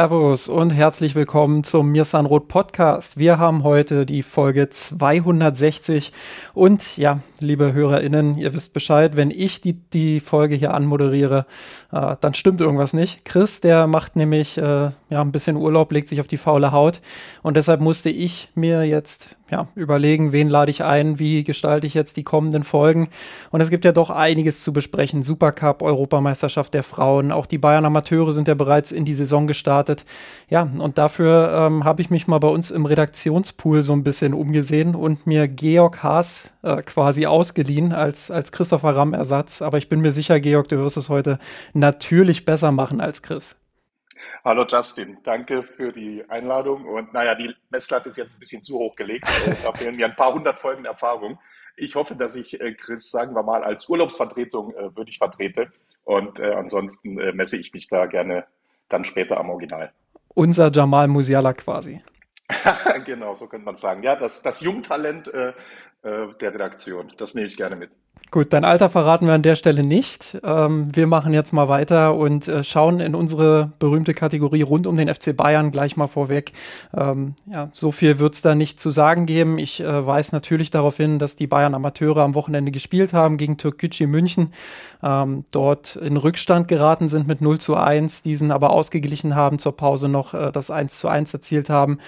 Servus und herzlich willkommen zum Mirsanrot Podcast. Wir haben heute die Folge 260 und ja, liebe HörerInnen, ihr wisst Bescheid, wenn ich die, die Folge hier anmoderiere, äh, dann stimmt irgendwas nicht. Chris, der macht nämlich äh, ja, ein bisschen Urlaub, legt sich auf die faule Haut und deshalb musste ich mir jetzt ja, überlegen, wen lade ich ein, wie gestalte ich jetzt die kommenden Folgen. Und es gibt ja doch einiges zu besprechen. Supercup, Europameisterschaft der Frauen, auch die Bayern Amateure sind ja bereits in die Saison gestartet. Ja, und dafür ähm, habe ich mich mal bei uns im Redaktionspool so ein bisschen umgesehen und mir Georg Haas äh, quasi ausgeliehen als, als Christopher Ramm-Ersatz. Aber ich bin mir sicher, Georg, du wirst es heute natürlich besser machen als Chris. Hallo Justin, danke für die Einladung. Und naja, die Messlatte ist jetzt ein bisschen zu hoch gelegt. Da fehlen mir ein paar hundert Folgen Erfahrung. Ich hoffe, dass ich äh, Chris, sagen wir mal, als Urlaubsvertretung äh, würdig vertrete. Und äh, ansonsten äh, messe ich mich da gerne dann später am Original. Unser Jamal Musiala quasi. genau, so könnte man sagen. Ja, das, das Jungtalent äh, der Redaktion, das nehme ich gerne mit. Gut, dein Alter verraten wir an der Stelle nicht. Ähm, wir machen jetzt mal weiter und äh, schauen in unsere berühmte Kategorie rund um den FC Bayern gleich mal vorweg. Ähm, ja, so viel wird es da nicht zu sagen geben. Ich äh, weise natürlich darauf hin, dass die Bayern Amateure am Wochenende gespielt haben gegen Türkgücü München, ähm, dort in Rückstand geraten sind mit 0 zu 1, diesen aber ausgeglichen haben, zur Pause noch äh, das 1 zu 1 erzielt haben.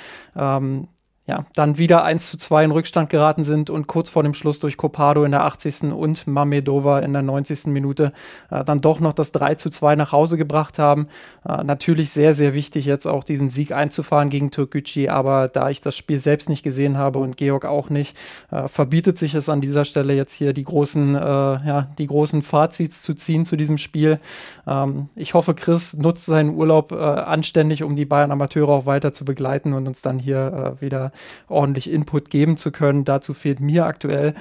Ja, dann wieder 1 zu 2 in Rückstand geraten sind und kurz vor dem Schluss durch Copado in der 80. und Mamedova in der 90. Minute äh, dann doch noch das 3 zu 2 nach Hause gebracht haben. Äh, natürlich sehr, sehr wichtig, jetzt auch diesen Sieg einzufahren gegen Türkgücü, aber da ich das Spiel selbst nicht gesehen habe und Georg auch nicht, äh, verbietet sich es an dieser Stelle jetzt hier die großen, äh, ja, die großen Fazits zu ziehen zu diesem Spiel. Ähm, ich hoffe, Chris nutzt seinen Urlaub äh, anständig, um die Bayern Amateure auch weiter zu begleiten und uns dann hier äh, wieder ordentlich Input geben zu können. Dazu fehlt mir aktuell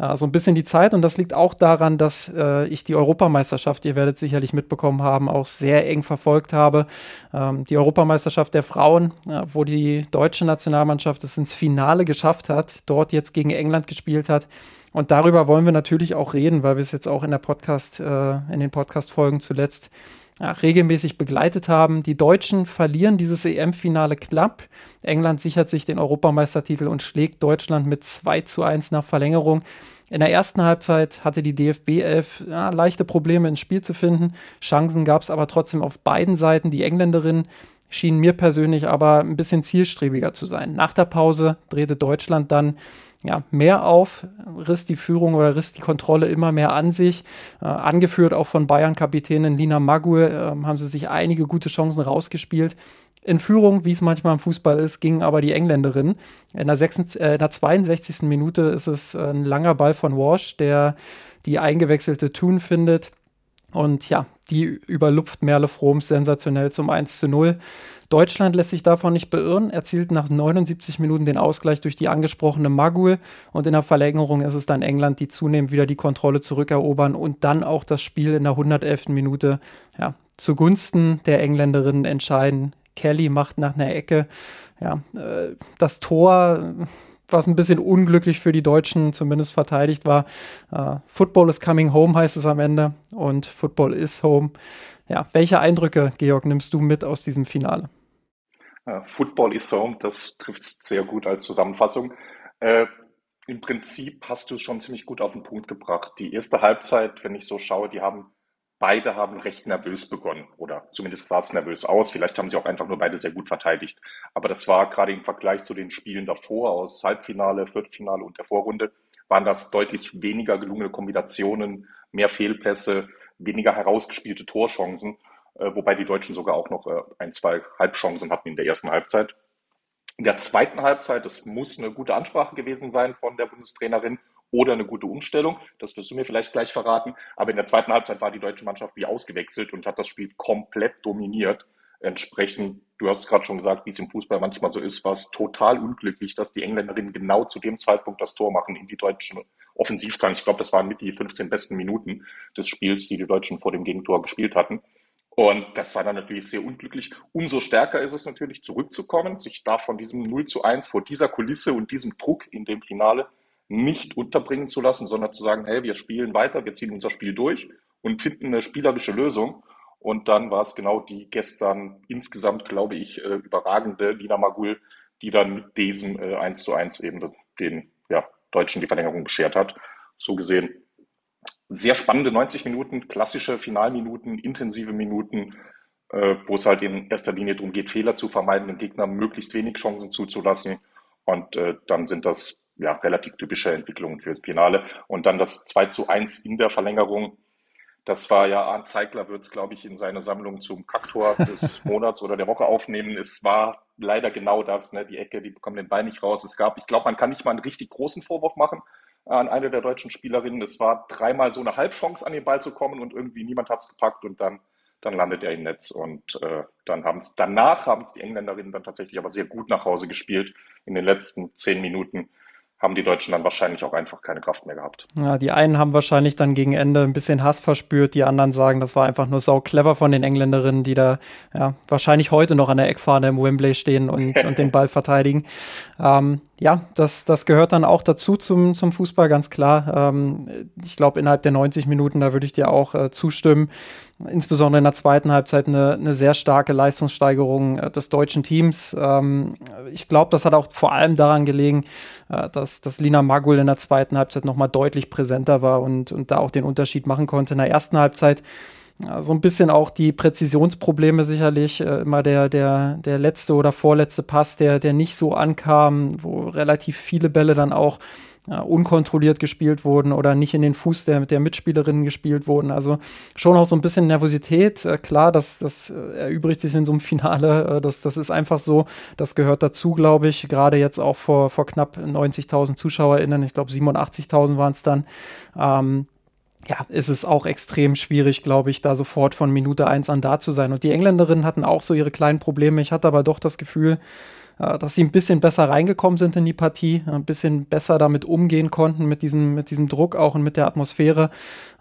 äh, so ein bisschen die Zeit und das liegt auch daran, dass äh, ich die Europameisterschaft, ihr werdet sicherlich mitbekommen haben, auch sehr eng verfolgt habe. Ähm, die Europameisterschaft der Frauen, äh, wo die deutsche Nationalmannschaft es ins Finale geschafft hat, dort jetzt gegen England gespielt hat. Und darüber wollen wir natürlich auch reden, weil wir es jetzt auch in der Podcast, äh, in den Podcast-Folgen zuletzt ja, regelmäßig begleitet haben. Die Deutschen verlieren dieses EM-Finale knapp. England sichert sich den Europameistertitel und schlägt Deutschland mit 2 zu 1 nach Verlängerung. In der ersten Halbzeit hatte die DFB 11 ja, leichte Probleme ins Spiel zu finden. Chancen gab es aber trotzdem auf beiden Seiten. Die Engländerin schien mir persönlich aber ein bisschen zielstrebiger zu sein. Nach der Pause drehte Deutschland dann ja, mehr auf, riss die Führung oder riss die Kontrolle immer mehr an sich. Äh, angeführt auch von Bayern-Kapitänin Lina Magur äh, haben sie sich einige gute Chancen rausgespielt. In Führung, wie es manchmal im Fußball ist, ging aber die Engländerin. In der, 6, äh, in der 62. Minute ist es ein langer Ball von Walsh, der die eingewechselte Thun findet. Und ja, die überlupft Merle Froms sensationell zum 1 zu 0. Deutschland lässt sich davon nicht beirren, erzielt nach 79 Minuten den Ausgleich durch die angesprochene Magul und in der Verlängerung ist es dann England, die zunehmend wieder die Kontrolle zurückerobern und dann auch das Spiel in der 111. Minute ja, zugunsten der Engländerinnen entscheiden. Kelly macht nach einer Ecke ja, äh, das Tor was ein bisschen unglücklich für die Deutschen zumindest verteidigt war. Uh, Football is coming home heißt es am Ende und Football is home. Ja, welche Eindrücke, Georg, nimmst du mit aus diesem Finale? Uh, Football is home, das trifft sehr gut als Zusammenfassung. Äh, Im Prinzip hast du es schon ziemlich gut auf den Punkt gebracht. Die erste Halbzeit, wenn ich so schaue, die haben beide haben recht nervös begonnen oder zumindest sah es nervös aus. Vielleicht haben sie auch einfach nur beide sehr gut verteidigt. Aber das war gerade im Vergleich zu den Spielen davor aus Halbfinale, Viertelfinale und der Vorrunde, waren das deutlich weniger gelungene Kombinationen, mehr Fehlpässe, weniger herausgespielte Torchancen, äh, wobei die Deutschen sogar auch noch äh, ein, zwei Halbchancen hatten in der ersten Halbzeit. In der zweiten Halbzeit, das muss eine gute Ansprache gewesen sein von der Bundestrainerin oder eine gute Umstellung. Das wirst du mir vielleicht gleich verraten. Aber in der zweiten Halbzeit war die deutsche Mannschaft wie ausgewechselt und hat das Spiel komplett dominiert. Entsprechend, du hast gerade schon gesagt, wie es im Fußball manchmal so ist, war es total unglücklich, dass die Engländerinnen genau zu dem Zeitpunkt das Tor machen in die deutschen Offensivdrang. Ich glaube, das waren mit die 15 besten Minuten des Spiels, die die Deutschen vor dem Gegentor gespielt hatten. Und das war dann natürlich sehr unglücklich. Umso stärker ist es natürlich, zurückzukommen, sich da von diesem 0 zu 1 vor dieser Kulisse und diesem Druck in dem Finale nicht unterbringen zu lassen, sondern zu sagen, hey, wir spielen weiter, wir ziehen unser Spiel durch und finden eine spielerische Lösung. Und dann war es genau die gestern insgesamt, glaube ich, äh, überragende Lina Magul, die dann mit diesem äh, 1 zu 1 eben den ja, Deutschen die Verlängerung beschert hat. So gesehen sehr spannende 90 Minuten, klassische Finalminuten, intensive Minuten, äh, wo es halt in erster Linie darum geht, Fehler zu vermeiden, dem Gegner möglichst wenig Chancen zuzulassen. Und äh, dann sind das ja relativ typische Entwicklungen für das Finale. Und dann das 2 zu 1 in der Verlängerung das war ja, Arndt Zeigler wird es, glaube ich, in seine Sammlung zum Kaktor des Monats oder der Woche aufnehmen. Es war leider genau das, ne? die Ecke, die bekommen den Ball nicht raus. Es gab, ich glaube, man kann nicht mal einen richtig großen Vorwurf machen an eine der deutschen Spielerinnen. Es war dreimal so eine Halbchance, an den Ball zu kommen und irgendwie niemand hat es gepackt und dann, dann landet er im Netz. Und äh, dann haben es danach haben es die Engländerinnen dann tatsächlich aber sehr gut nach Hause gespielt in den letzten zehn Minuten haben die Deutschen dann wahrscheinlich auch einfach keine Kraft mehr gehabt. Ja, die einen haben wahrscheinlich dann gegen Ende ein bisschen Hass verspürt, die anderen sagen, das war einfach nur sau clever von den Engländerinnen, die da ja, wahrscheinlich heute noch an der Eckfahne im Wembley stehen und, und den Ball verteidigen. Ähm, ja, das, das gehört dann auch dazu zum, zum Fußball, ganz klar. Ähm, ich glaube, innerhalb der 90 Minuten, da würde ich dir auch äh, zustimmen, insbesondere in der zweiten Halbzeit eine, eine sehr starke Leistungssteigerung äh, des deutschen Teams. Ähm, ich glaube, das hat auch vor allem daran gelegen, äh, dass, dass Lina Magul in der zweiten Halbzeit nochmal deutlich präsenter war und, und da auch den Unterschied machen konnte. In der ersten Halbzeit so ein bisschen auch die Präzisionsprobleme sicherlich. Äh, immer der, der, der letzte oder vorletzte Pass, der, der nicht so ankam, wo relativ viele Bälle dann auch ja, unkontrolliert gespielt wurden oder nicht in den Fuß der, der Mitspielerinnen gespielt wurden. Also schon auch so ein bisschen Nervosität. Äh, klar, das, das äh, erübrigt sich in so einem Finale. Äh, das, das ist einfach so. Das gehört dazu, glaube ich. Gerade jetzt auch vor, vor knapp 90.000 ZuschauerInnen. Ich glaube, 87.000 waren es dann. Ähm, ja, ist es auch extrem schwierig, glaube ich, da sofort von Minute eins an da zu sein. Und die Engländerinnen hatten auch so ihre kleinen Probleme. Ich hatte aber doch das Gefühl, dass sie ein bisschen besser reingekommen sind in die Partie, ein bisschen besser damit umgehen konnten, mit diesem, mit diesem Druck auch und mit der Atmosphäre.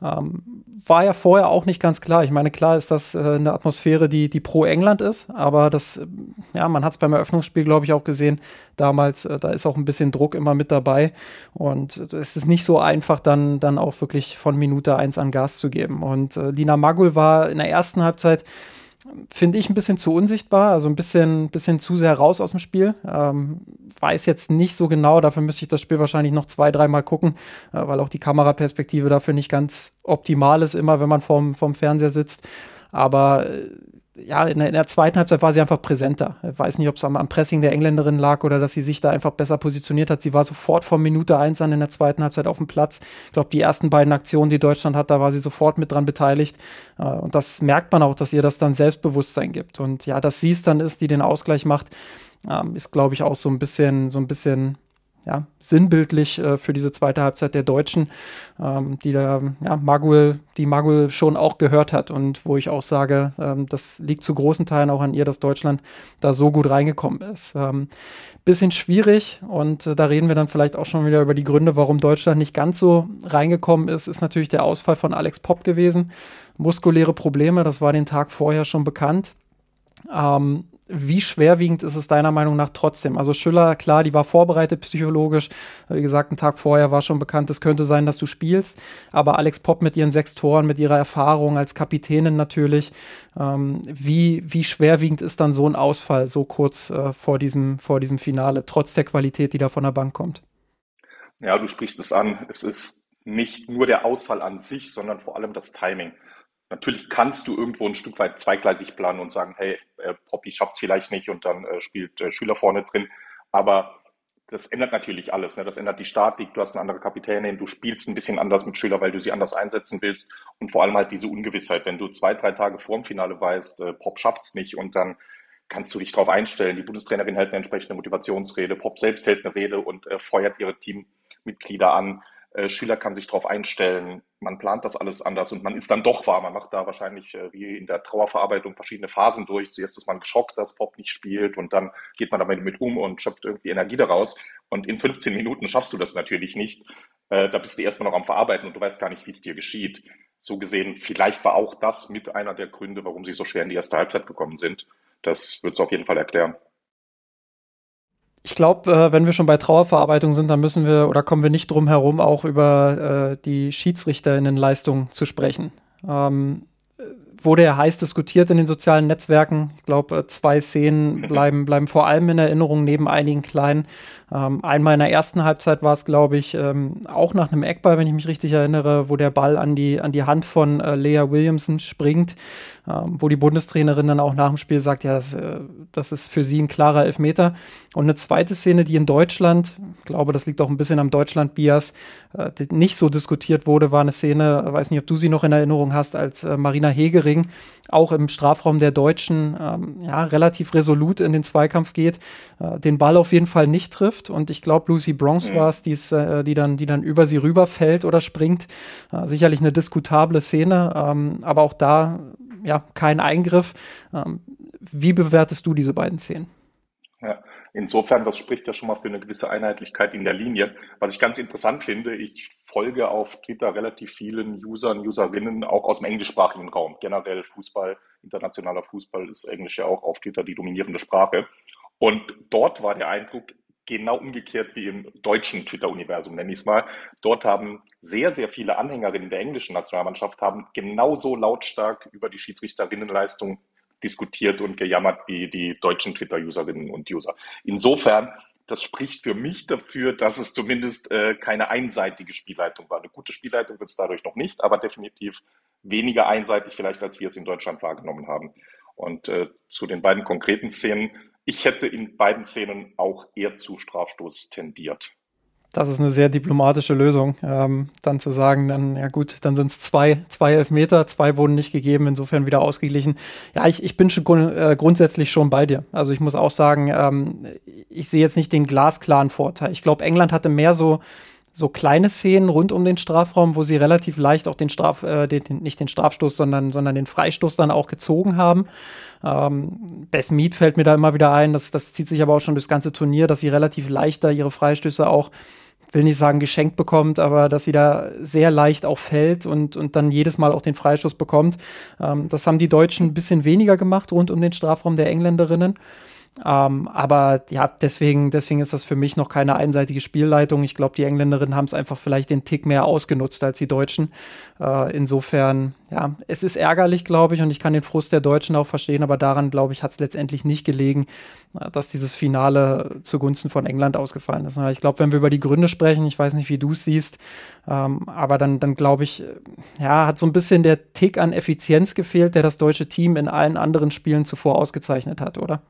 Ähm, war ja vorher auch nicht ganz klar. Ich meine, klar ist das äh, eine Atmosphäre, die, die pro England ist, aber das, ja, man hat es beim Eröffnungsspiel, glaube ich, auch gesehen, damals, äh, da ist auch ein bisschen Druck immer mit dabei und es ist nicht so einfach, dann, dann auch wirklich von Minute eins an Gas zu geben. Und äh, Lina Magul war in der ersten Halbzeit finde ich ein bisschen zu unsichtbar, also ein bisschen, bisschen zu sehr raus aus dem Spiel. Ähm, weiß jetzt nicht so genau, dafür müsste ich das Spiel wahrscheinlich noch zwei, dreimal gucken, äh, weil auch die Kameraperspektive dafür nicht ganz optimal ist, immer wenn man vorm, vorm Fernseher sitzt. Aber äh, ja, in der, in der, zweiten Halbzeit war sie einfach präsenter. Ich weiß nicht, ob es am, am, Pressing der Engländerin lag oder dass sie sich da einfach besser positioniert hat. Sie war sofort von Minute eins an in der zweiten Halbzeit auf dem Platz. Ich glaube, die ersten beiden Aktionen, die Deutschland hat, da war sie sofort mit dran beteiligt. Äh, und das merkt man auch, dass ihr das dann Selbstbewusstsein gibt. Und ja, dass sie es dann ist, die den Ausgleich macht, ähm, ist, glaube ich, auch so ein bisschen, so ein bisschen ja, sinnbildlich äh, für diese zweite Halbzeit der Deutschen, ähm, die da, ja, Maguel, die Maguel schon auch gehört hat und wo ich auch sage, ähm, das liegt zu großen Teilen auch an ihr, dass Deutschland da so gut reingekommen ist. Ähm, bisschen schwierig und äh, da reden wir dann vielleicht auch schon wieder über die Gründe, warum Deutschland nicht ganz so reingekommen ist, ist natürlich der Ausfall von Alex Popp gewesen. Muskuläre Probleme, das war den Tag vorher schon bekannt. Ähm, wie schwerwiegend ist es deiner Meinung nach trotzdem? Also Schüller, klar, die war vorbereitet psychologisch. Wie gesagt, einen Tag vorher war schon bekannt, es könnte sein, dass du spielst. Aber Alex Popp mit ihren sechs Toren, mit ihrer Erfahrung als Kapitänin natürlich, ähm, wie, wie schwerwiegend ist dann so ein Ausfall so kurz äh, vor, diesem, vor diesem Finale, trotz der Qualität, die da von der Bank kommt? Ja, du sprichst es an. Es ist nicht nur der Ausfall an sich, sondern vor allem das Timing. Natürlich kannst du irgendwo ein Stück weit zweigleisig planen und sagen, hey, äh, Poppy schafft es vielleicht nicht und dann äh, spielt äh, Schüler vorne drin. Aber das ändert natürlich alles. Ne? Das ändert die Statik, du hast eine andere Kapitänin, du spielst ein bisschen anders mit Schüler, weil du sie anders einsetzen willst. Und vor allem halt diese Ungewissheit, wenn du zwei, drei Tage vor dem Finale weißt, äh, Pop schafft's nicht und dann kannst du dich darauf einstellen. Die Bundestrainerin hält eine entsprechende Motivationsrede, Pop selbst hält eine Rede und äh, feuert ihre Teammitglieder an. Äh, Schüler kann sich darauf einstellen man plant das alles anders und man ist dann doch wahr. Man macht da wahrscheinlich äh, wie in der Trauerverarbeitung verschiedene Phasen durch. Zuerst ist man geschockt, dass Pop nicht spielt und dann geht man damit mit um und schöpft irgendwie Energie daraus. Und in 15 Minuten schaffst du das natürlich nicht. Äh, da bist du erstmal noch am Verarbeiten und du weißt gar nicht, wie es dir geschieht. So gesehen, vielleicht war auch das mit einer der Gründe, warum sie so schwer in die erste Halbzeit gekommen sind. Das wird es auf jeden Fall erklären. Ich glaube, äh, wenn wir schon bei Trauerverarbeitung sind, dann müssen wir oder kommen wir nicht drum herum, auch über äh, die Schiedsrichterinnenleistung zu sprechen. Ähm, wurde ja heiß diskutiert in den sozialen Netzwerken. Ich glaube, äh, zwei Szenen bleiben, bleiben vor allem in Erinnerung, neben einigen kleinen. Ähm, einmal in der ersten Halbzeit war es, glaube ich, ähm, auch nach einem Eckball, wenn ich mich richtig erinnere, wo der Ball an die, an die Hand von äh, Lea Williamson springt, ähm, wo die Bundestrainerin dann auch nach dem Spiel sagt, ja, das, äh, das ist für sie ein klarer Elfmeter. Und eine zweite Szene, die in Deutschland, ich glaube, das liegt auch ein bisschen am Deutschland-Bias, äh, nicht so diskutiert wurde, war eine Szene, weiß nicht, ob du sie noch in Erinnerung hast, als äh, Marina Hegering auch im Strafraum der Deutschen ähm, ja, relativ resolut in den Zweikampf geht, äh, den Ball auf jeden Fall nicht trifft. Und ich glaube, Lucy Bronx mhm. war es, äh, die, dann, die dann über sie rüberfällt oder springt. Äh, sicherlich eine diskutable Szene, ähm, aber auch da ja kein Eingriff. Ähm, wie bewertest du diese beiden Szenen? Ja, insofern, das spricht ja schon mal für eine gewisse Einheitlichkeit in der Linie. Was ich ganz interessant finde, ich folge auf Twitter relativ vielen Usern, Userinnen, auch aus dem englischsprachigen Raum. Generell Fußball, internationaler Fußball ist Englisch ja auch auf Twitter die dominierende Sprache. Und dort war der Eindruck genau umgekehrt wie im deutschen Twitter-Universum, nenne ich es mal. Dort haben sehr, sehr viele Anhängerinnen der englischen Nationalmannschaft haben genauso lautstark über die Schiedsrichterinnenleistung diskutiert und gejammert wie die deutschen Twitter-Userinnen und User. Insofern, das spricht für mich dafür, dass es zumindest äh, keine einseitige Spielleitung war. Eine gute Spielleitung wird es dadurch noch nicht, aber definitiv weniger einseitig vielleicht, als wir es in Deutschland wahrgenommen haben. Und äh, zu den beiden konkreten Szenen, ich hätte in beiden Szenen auch eher zu Strafstoß tendiert. Das ist eine sehr diplomatische Lösung, ähm, dann zu sagen, dann, ja gut, dann sind es zwei, zwei Elfmeter, zwei wurden nicht gegeben, insofern wieder ausgeglichen. Ja, ich, ich bin schon grund, äh, grundsätzlich schon bei dir. Also ich muss auch sagen, ähm, ich sehe jetzt nicht den glasklaren Vorteil. Ich glaube, England hatte mehr so, so kleine Szenen rund um den Strafraum, wo sie relativ leicht auch den Straf, äh, den, nicht den Strafstoß, sondern, sondern den Freistoß dann auch gezogen haben. Ähm, Best Mead fällt mir da immer wieder ein, das, das zieht sich aber auch schon durchs ganze Turnier, dass sie relativ leicht da ihre Freistöße auch will nicht sagen geschenkt bekommt, aber dass sie da sehr leicht auch fällt und, und dann jedes Mal auch den Freistoß bekommt. Ähm, das haben die Deutschen ein bisschen weniger gemacht rund um den Strafraum der Engländerinnen. Ähm, aber ja, deswegen, deswegen ist das für mich noch keine einseitige Spielleitung. Ich glaube, die Engländerinnen haben es einfach vielleicht den Tick mehr ausgenutzt als die Deutschen. Äh, insofern, ja, es ist ärgerlich, glaube ich, und ich kann den Frust der Deutschen auch verstehen, aber daran, glaube ich, hat es letztendlich nicht gelegen, äh, dass dieses Finale zugunsten von England ausgefallen ist. Ich glaube, wenn wir über die Gründe sprechen, ich weiß nicht, wie du es siehst, ähm, aber dann, dann glaube ich, äh, ja, hat so ein bisschen der Tick an Effizienz gefehlt, der das deutsche Team in allen anderen Spielen zuvor ausgezeichnet hat, oder?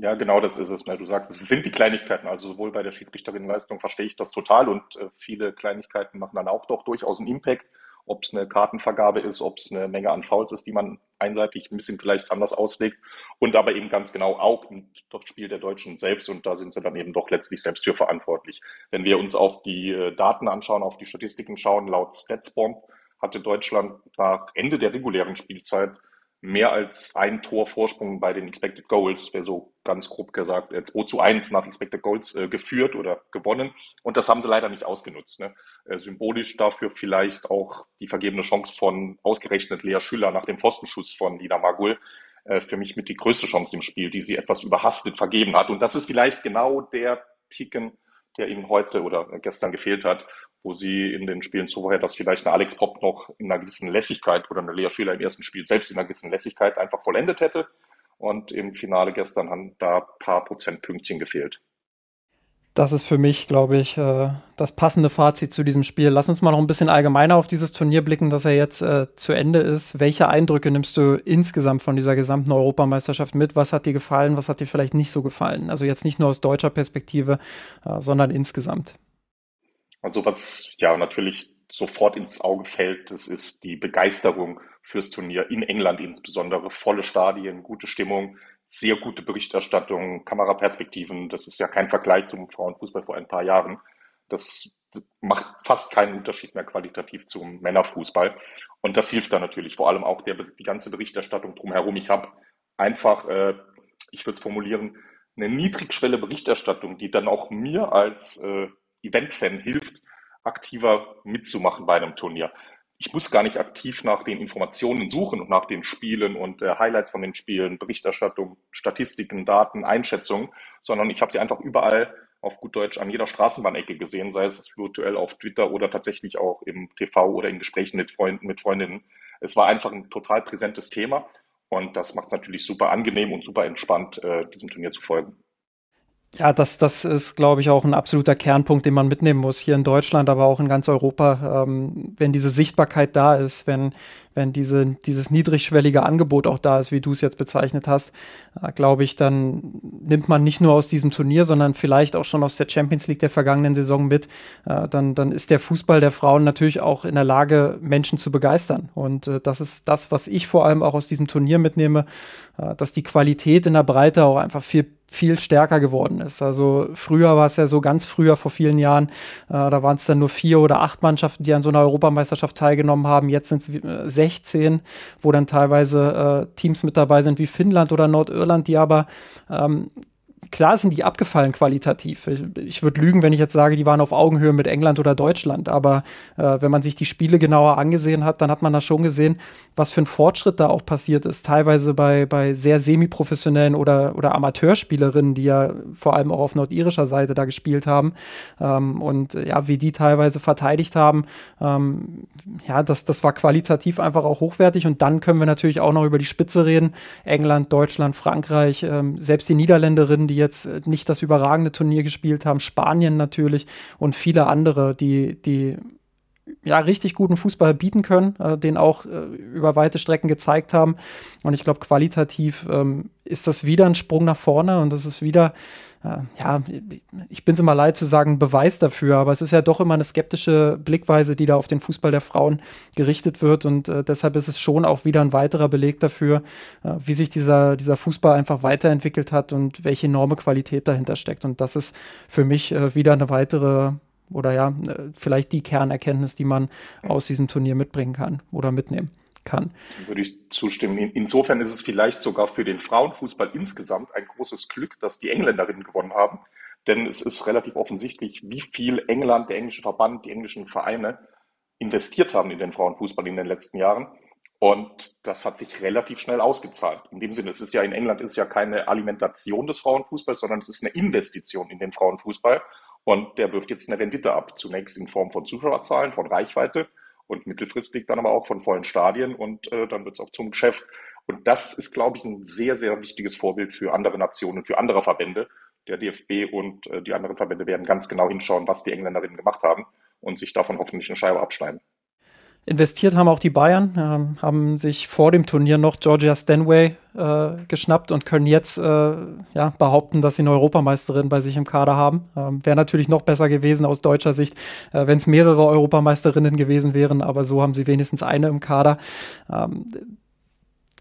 Ja, genau das ist es. Ne? Du sagst, es sind die Kleinigkeiten. Also sowohl bei der Schiedsrichterinnenleistung verstehe ich das total und äh, viele Kleinigkeiten machen dann auch doch durchaus einen Impact. Ob es eine Kartenvergabe ist, ob es eine Menge an Fouls ist, die man einseitig ein bisschen vielleicht anders auslegt und aber eben ganz genau auch im Spiel der Deutschen selbst und da sind sie dann eben doch letztlich selbst für verantwortlich. Wenn wir uns auf die äh, Daten anschauen, auf die Statistiken schauen, laut Statsbomb hatte Deutschland nach Ende der regulären Spielzeit mehr als ein Tor Vorsprung bei den Expected Goals, wäre so ganz grob gesagt, 2 zu 1 nach Expected Goals äh, geführt oder gewonnen. Und das haben sie leider nicht ausgenutzt. Ne? Äh, symbolisch dafür vielleicht auch die vergebene Chance von ausgerechnet Lea Schüller nach dem Pfostenschuss von Lina Magul. Äh, für mich mit die größte Chance im Spiel, die sie etwas überhastet vergeben hat. Und das ist vielleicht genau der Ticken, der ihnen heute oder gestern gefehlt hat wo sie in den Spielen zuvor, dass vielleicht eine Alex Pop noch in einer gewissen Lässigkeit oder eine Lea Schüler im ersten Spiel selbst in einer gewissen Lässigkeit einfach vollendet hätte. Und im Finale gestern haben da ein paar Prozentpünktchen gefehlt. Das ist für mich, glaube ich, äh, das passende Fazit zu diesem Spiel. Lass uns mal noch ein bisschen allgemeiner auf dieses Turnier blicken, dass er jetzt äh, zu Ende ist. Welche Eindrücke nimmst du insgesamt von dieser gesamten Europameisterschaft mit? Was hat dir gefallen? Was hat dir vielleicht nicht so gefallen? Also jetzt nicht nur aus deutscher Perspektive, äh, sondern insgesamt. Also was ja natürlich sofort ins Auge fällt, das ist die Begeisterung fürs Turnier in England insbesondere. Volle Stadien, gute Stimmung, sehr gute Berichterstattung, Kameraperspektiven. Das ist ja kein Vergleich zum Frauenfußball vor ein paar Jahren. Das macht fast keinen Unterschied mehr qualitativ zum Männerfußball. Und das hilft dann natürlich vor allem auch der, die ganze Berichterstattung drumherum. Ich habe einfach, äh, ich würde es formulieren, eine Niedrigschwelle Berichterstattung, die dann auch mir als äh, Event-Fan hilft, aktiver mitzumachen bei einem Turnier. Ich muss gar nicht aktiv nach den Informationen suchen und nach den Spielen und äh, Highlights von den Spielen, Berichterstattung, Statistiken, Daten, Einschätzungen, sondern ich habe sie einfach überall auf gut Deutsch an jeder Straßenbahnecke gesehen, sei es virtuell auf Twitter oder tatsächlich auch im TV oder in Gesprächen mit Freunden, mit Freundinnen. Es war einfach ein total präsentes Thema und das macht es natürlich super angenehm und super entspannt, äh, diesem Turnier zu folgen. Ja, das, das ist, glaube ich, auch ein absoluter Kernpunkt, den man mitnehmen muss, hier in Deutschland, aber auch in ganz Europa. Ähm, wenn diese Sichtbarkeit da ist, wenn, wenn diese, dieses niedrigschwellige Angebot auch da ist, wie du es jetzt bezeichnet hast, äh, glaube ich, dann nimmt man nicht nur aus diesem Turnier, sondern vielleicht auch schon aus der Champions League der vergangenen Saison mit. Äh, dann, dann ist der Fußball der Frauen natürlich auch in der Lage, Menschen zu begeistern. Und äh, das ist das, was ich vor allem auch aus diesem Turnier mitnehme, äh, dass die Qualität in der Breite auch einfach viel viel stärker geworden ist. Also früher war es ja so ganz früher vor vielen Jahren, äh, da waren es dann nur vier oder acht Mannschaften, die an so einer Europameisterschaft teilgenommen haben. Jetzt sind es 16, wo dann teilweise äh, Teams mit dabei sind wie Finnland oder Nordirland, die aber ähm, klar sind die abgefallen qualitativ. Ich, würde lügen, wenn ich jetzt sage, die waren auf Augenhöhe mit England oder Deutschland. Aber äh, wenn man sich die Spiele genauer angesehen hat, dann hat man da schon gesehen, was für ein Fortschritt da auch passiert ist. Teilweise bei, bei sehr semi-professionellen oder, oder Amateurspielerinnen, die ja vor allem auch auf nordirischer Seite da gespielt haben. Ähm, und ja, wie die teilweise verteidigt haben, ähm, ja, das, das war qualitativ einfach auch hochwertig. Und dann können wir natürlich auch noch über die Spitze reden. England, Deutschland, Frankreich, ähm, selbst die Niederländerinnen, die jetzt äh, nicht das überragende Turnier gespielt haben, Spanien natürlich und viele andere, die, die ja, richtig guten Fußball bieten können, äh, den auch äh, über weite Strecken gezeigt haben. Und ich glaube, qualitativ ähm, ist das wieder ein Sprung nach vorne und das ist wieder ja, ich bin es immer leid zu sagen, Beweis dafür, aber es ist ja doch immer eine skeptische Blickweise, die da auf den Fußball der Frauen gerichtet wird und äh, deshalb ist es schon auch wieder ein weiterer Beleg dafür, äh, wie sich dieser, dieser Fußball einfach weiterentwickelt hat und welche enorme Qualität dahinter steckt. Und das ist für mich äh, wieder eine weitere oder ja, äh, vielleicht die Kernerkenntnis, die man aus diesem Turnier mitbringen kann oder mitnehmen kann. Würde ich zustimmen. Insofern ist es vielleicht sogar für den Frauenfußball insgesamt ein großes Glück, dass die Engländerinnen gewonnen haben. Denn es ist relativ offensichtlich, wie viel England, der englische Verband, die englischen Vereine investiert haben in den Frauenfußball in den letzten Jahren. Und das hat sich relativ schnell ausgezahlt. In dem Sinne, es ist ja in England ist ja keine Alimentation des Frauenfußballs, sondern es ist eine Investition in den Frauenfußball. Und der wirft jetzt eine Rendite ab. Zunächst in Form von Zuschauerzahlen, von Reichweite und mittelfristig dann aber auch von vollen Stadien und äh, dann wird es auch zum Geschäft. Und das ist, glaube ich, ein sehr, sehr wichtiges Vorbild für andere Nationen, für andere Verbände. Der DFB und äh, die anderen Verbände werden ganz genau hinschauen, was die Engländerinnen gemacht haben und sich davon hoffentlich eine Scheibe abschneiden. Investiert haben auch die Bayern, äh, haben sich vor dem Turnier noch Georgia Stanway äh, geschnappt und können jetzt äh, ja, behaupten, dass sie eine Europameisterin bei sich im Kader haben. Ähm, Wäre natürlich noch besser gewesen aus deutscher Sicht, äh, wenn es mehrere Europameisterinnen gewesen wären, aber so haben sie wenigstens eine im Kader. Ähm,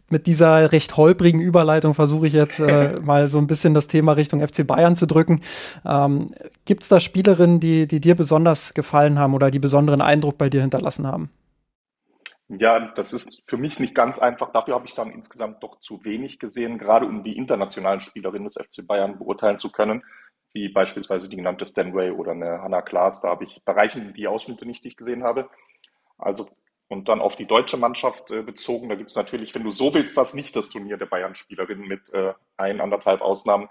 mit dieser recht holprigen Überleitung versuche ich jetzt äh, mal so ein bisschen das Thema Richtung FC Bayern zu drücken. Ähm, Gibt es da Spielerinnen, die, die dir besonders gefallen haben oder die besonderen Eindruck bei dir hinterlassen haben? Ja, das ist für mich nicht ganz einfach. Dafür habe ich dann insgesamt doch zu wenig gesehen, gerade um die internationalen Spielerinnen des FC Bayern beurteilen zu können, wie beispielsweise die genannte Stanway oder eine Hannah Klaas. Da habe ich Bereichen die Ausschnitte nicht, die ich gesehen habe. Also und dann auf die deutsche Mannschaft äh, bezogen, da gibt es natürlich, wenn du so willst, was nicht das Turnier der Bayern-Spielerinnen mit äh, ein, anderthalb Ausnahmen.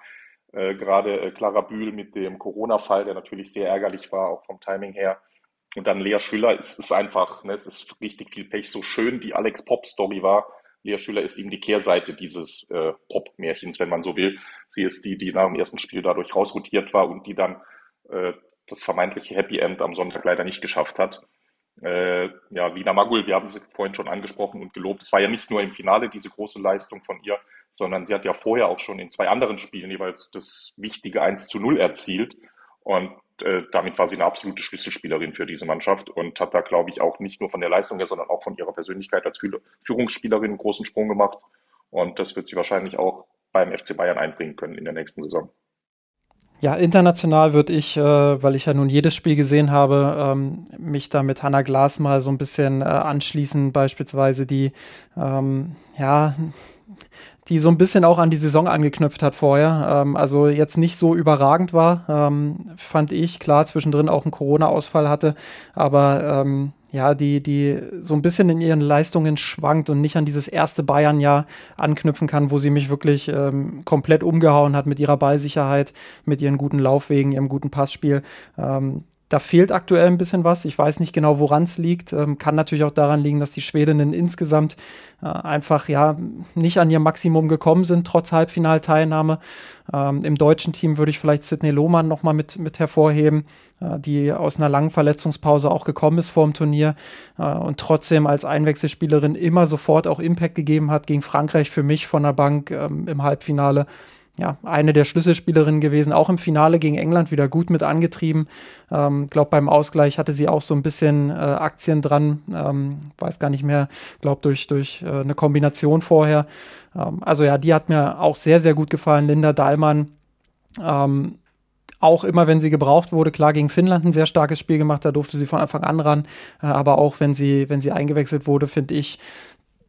Äh, gerade äh, Clara Bühl mit dem Corona-Fall, der natürlich sehr ärgerlich war, auch vom Timing her. Und dann Lea Schüller, es ist einfach, ne, es ist richtig viel Pech. So schön die Alex Pop-Story war, Lea Schüller ist eben die Kehrseite dieses äh, Pop-Märchens, wenn man so will. Sie ist die, die nach dem ersten Spiel dadurch rausrotiert war und die dann äh, das vermeintliche Happy End am Sonntag leider nicht geschafft hat. Äh, ja, Lina Magul, wir haben sie vorhin schon angesprochen und gelobt. Es war ja nicht nur im Finale diese große Leistung von ihr, sondern sie hat ja vorher auch schon in zwei anderen Spielen jeweils das wichtige 1 zu 0 erzielt. Und äh, damit war sie eine absolute Schlüsselspielerin für diese Mannschaft und hat da, glaube ich, auch nicht nur von der Leistung her, sondern auch von ihrer Persönlichkeit als Führungsspielerin einen großen Sprung gemacht. Und das wird sie wahrscheinlich auch beim FC Bayern einbringen können in der nächsten Saison. Ja, international würde ich, äh, weil ich ja nun jedes Spiel gesehen habe, ähm, mich da mit Hannah Glas mal so ein bisschen äh, anschließen, beispielsweise die, ähm, ja, die so ein bisschen auch an die Saison angeknüpft hat vorher. Ähm, also jetzt nicht so überragend war, ähm, fand ich. Klar, zwischendrin auch einen Corona-Ausfall hatte, aber ähm, ja, die, die so ein bisschen in ihren Leistungen schwankt und nicht an dieses erste Bayern-Jahr anknüpfen kann, wo sie mich wirklich ähm, komplett umgehauen hat mit ihrer Ballsicherheit, mit ihren guten Laufwegen, ihrem guten Passspiel. Ähm, da fehlt aktuell ein bisschen was. Ich weiß nicht genau, woran es liegt. Ähm, kann natürlich auch daran liegen, dass die Schwedinnen insgesamt äh, einfach ja nicht an ihr Maximum gekommen sind, trotz Halbfinalteilnahme. Ähm, Im deutschen Team würde ich vielleicht Sidney Lohmann nochmal mit, mit hervorheben, äh, die aus einer langen Verletzungspause auch gekommen ist vor dem Turnier äh, und trotzdem als Einwechselspielerin immer sofort auch Impact gegeben hat gegen Frankreich für mich von der Bank ähm, im Halbfinale ja, eine der Schlüsselspielerinnen gewesen, auch im Finale gegen England wieder gut mit angetrieben. Ähm, glaube beim Ausgleich hatte sie auch so ein bisschen äh, Aktien dran, ähm, weiß gar nicht mehr, glaube durch, durch äh, eine Kombination vorher. Ähm, also ja, die hat mir auch sehr, sehr gut gefallen. Linda Dahlmann, ähm, auch immer, wenn sie gebraucht wurde, klar gegen Finnland ein sehr starkes Spiel gemacht, da durfte sie von Anfang an ran. Äh, aber auch wenn sie, wenn sie eingewechselt wurde, finde ich,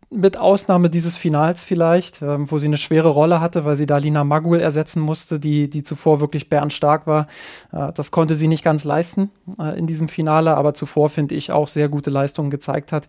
mit Ausnahme dieses Finals vielleicht, ähm, wo sie eine schwere Rolle hatte, weil sie da Lina Magul ersetzen musste, die, die zuvor wirklich bärenstark war. Äh, das konnte sie nicht ganz leisten äh, in diesem Finale, aber zuvor, finde ich, auch sehr gute Leistungen gezeigt hat.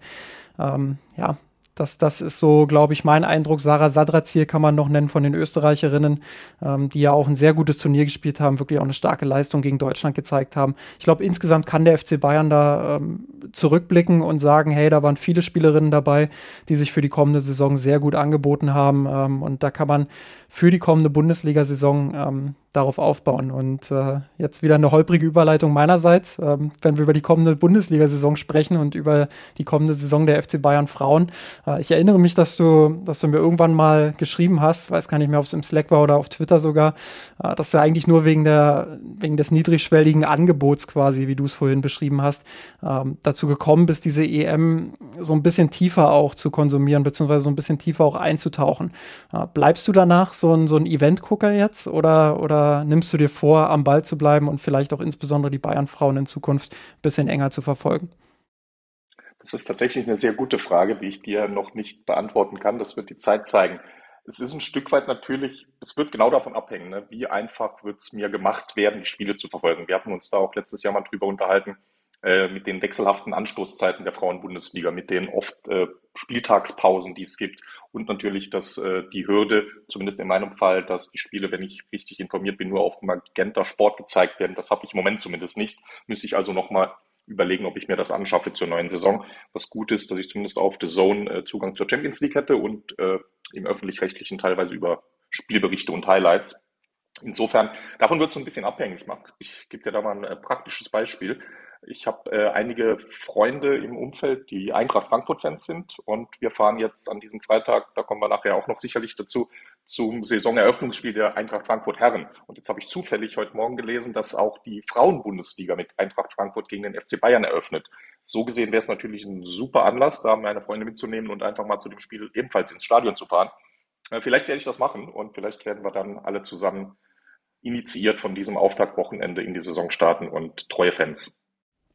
Ähm, ja, das, das ist so, glaube ich, mein Eindruck. Sarah Sadrazir kann man noch nennen von den Österreicherinnen, ähm, die ja auch ein sehr gutes Turnier gespielt haben, wirklich auch eine starke Leistung gegen Deutschland gezeigt haben. Ich glaube, insgesamt kann der FC Bayern da ähm, zurückblicken und sagen, hey, da waren viele Spielerinnen dabei, die sich für die kommende Saison sehr gut angeboten haben. Ähm, und da kann man für die kommende Bundesliga-Saison ähm, darauf aufbauen. Und äh, jetzt wieder eine holprige Überleitung meinerseits, ähm, wenn wir über die kommende Bundesliga-Saison sprechen und über die kommende Saison der FC Bayern Frauen. Ich erinnere mich, dass du, dass du mir irgendwann mal geschrieben hast, weiß gar nicht mehr, ob es im Slack war oder auf Twitter sogar, äh, dass du eigentlich nur wegen der, wegen des niedrigschwelligen Angebots quasi, wie du es vorhin beschrieben hast, ähm, dazu gekommen bist, diese EM so ein bisschen tiefer auch zu konsumieren, beziehungsweise so ein bisschen tiefer auch einzutauchen. Äh, bleibst du danach so ein, so ein Event-Gucker jetzt oder oder nimmst du dir vor, am Ball zu bleiben und vielleicht auch insbesondere die Bayern-Frauen in Zukunft ein bisschen enger zu verfolgen? Das ist tatsächlich eine sehr gute Frage, die ich dir noch nicht beantworten kann. Das wird die Zeit zeigen. Es ist ein Stück weit natürlich, es wird genau davon abhängen, ne? wie einfach wird es mir gemacht werden, die Spiele zu verfolgen. Wir hatten uns da auch letztes Jahr mal drüber unterhalten, äh, mit den wechselhaften Anstoßzeiten der Frauenbundesliga, mit den oft äh, Spieltagspausen, die es gibt und natürlich, dass äh, die Hürde, zumindest in meinem Fall, dass die Spiele, wenn ich richtig informiert bin, nur auf Magenta Sport gezeigt werden. Das habe ich im Moment zumindest nicht. Müsste ich also nochmal überlegen, ob ich mir das anschaffe zur neuen Saison. Was gut ist, dass ich zumindest auf The Zone äh, Zugang zur Champions League hätte und äh, im öffentlich-rechtlichen teilweise über Spielberichte und Highlights. Insofern, davon wird es so ein bisschen abhängig. Ich, ich gebe dir da mal ein äh, praktisches Beispiel. Ich habe äh, einige Freunde im Umfeld, die Eintracht Frankfurt-Fans sind und wir fahren jetzt an diesem Freitag, da kommen wir nachher auch noch sicherlich dazu, zum Saisoneröffnungsspiel der Eintracht Frankfurt Herren. Und jetzt habe ich zufällig heute Morgen gelesen, dass auch die Frauenbundesliga mit Eintracht Frankfurt gegen den FC Bayern eröffnet. So gesehen wäre es natürlich ein super Anlass, da meine Freunde mitzunehmen und einfach mal zu dem Spiel ebenfalls ins Stadion zu fahren. Äh, vielleicht werde ich das machen und vielleicht werden wir dann alle zusammen initiiert von diesem Auftaktwochenende in die Saison starten und treue Fans.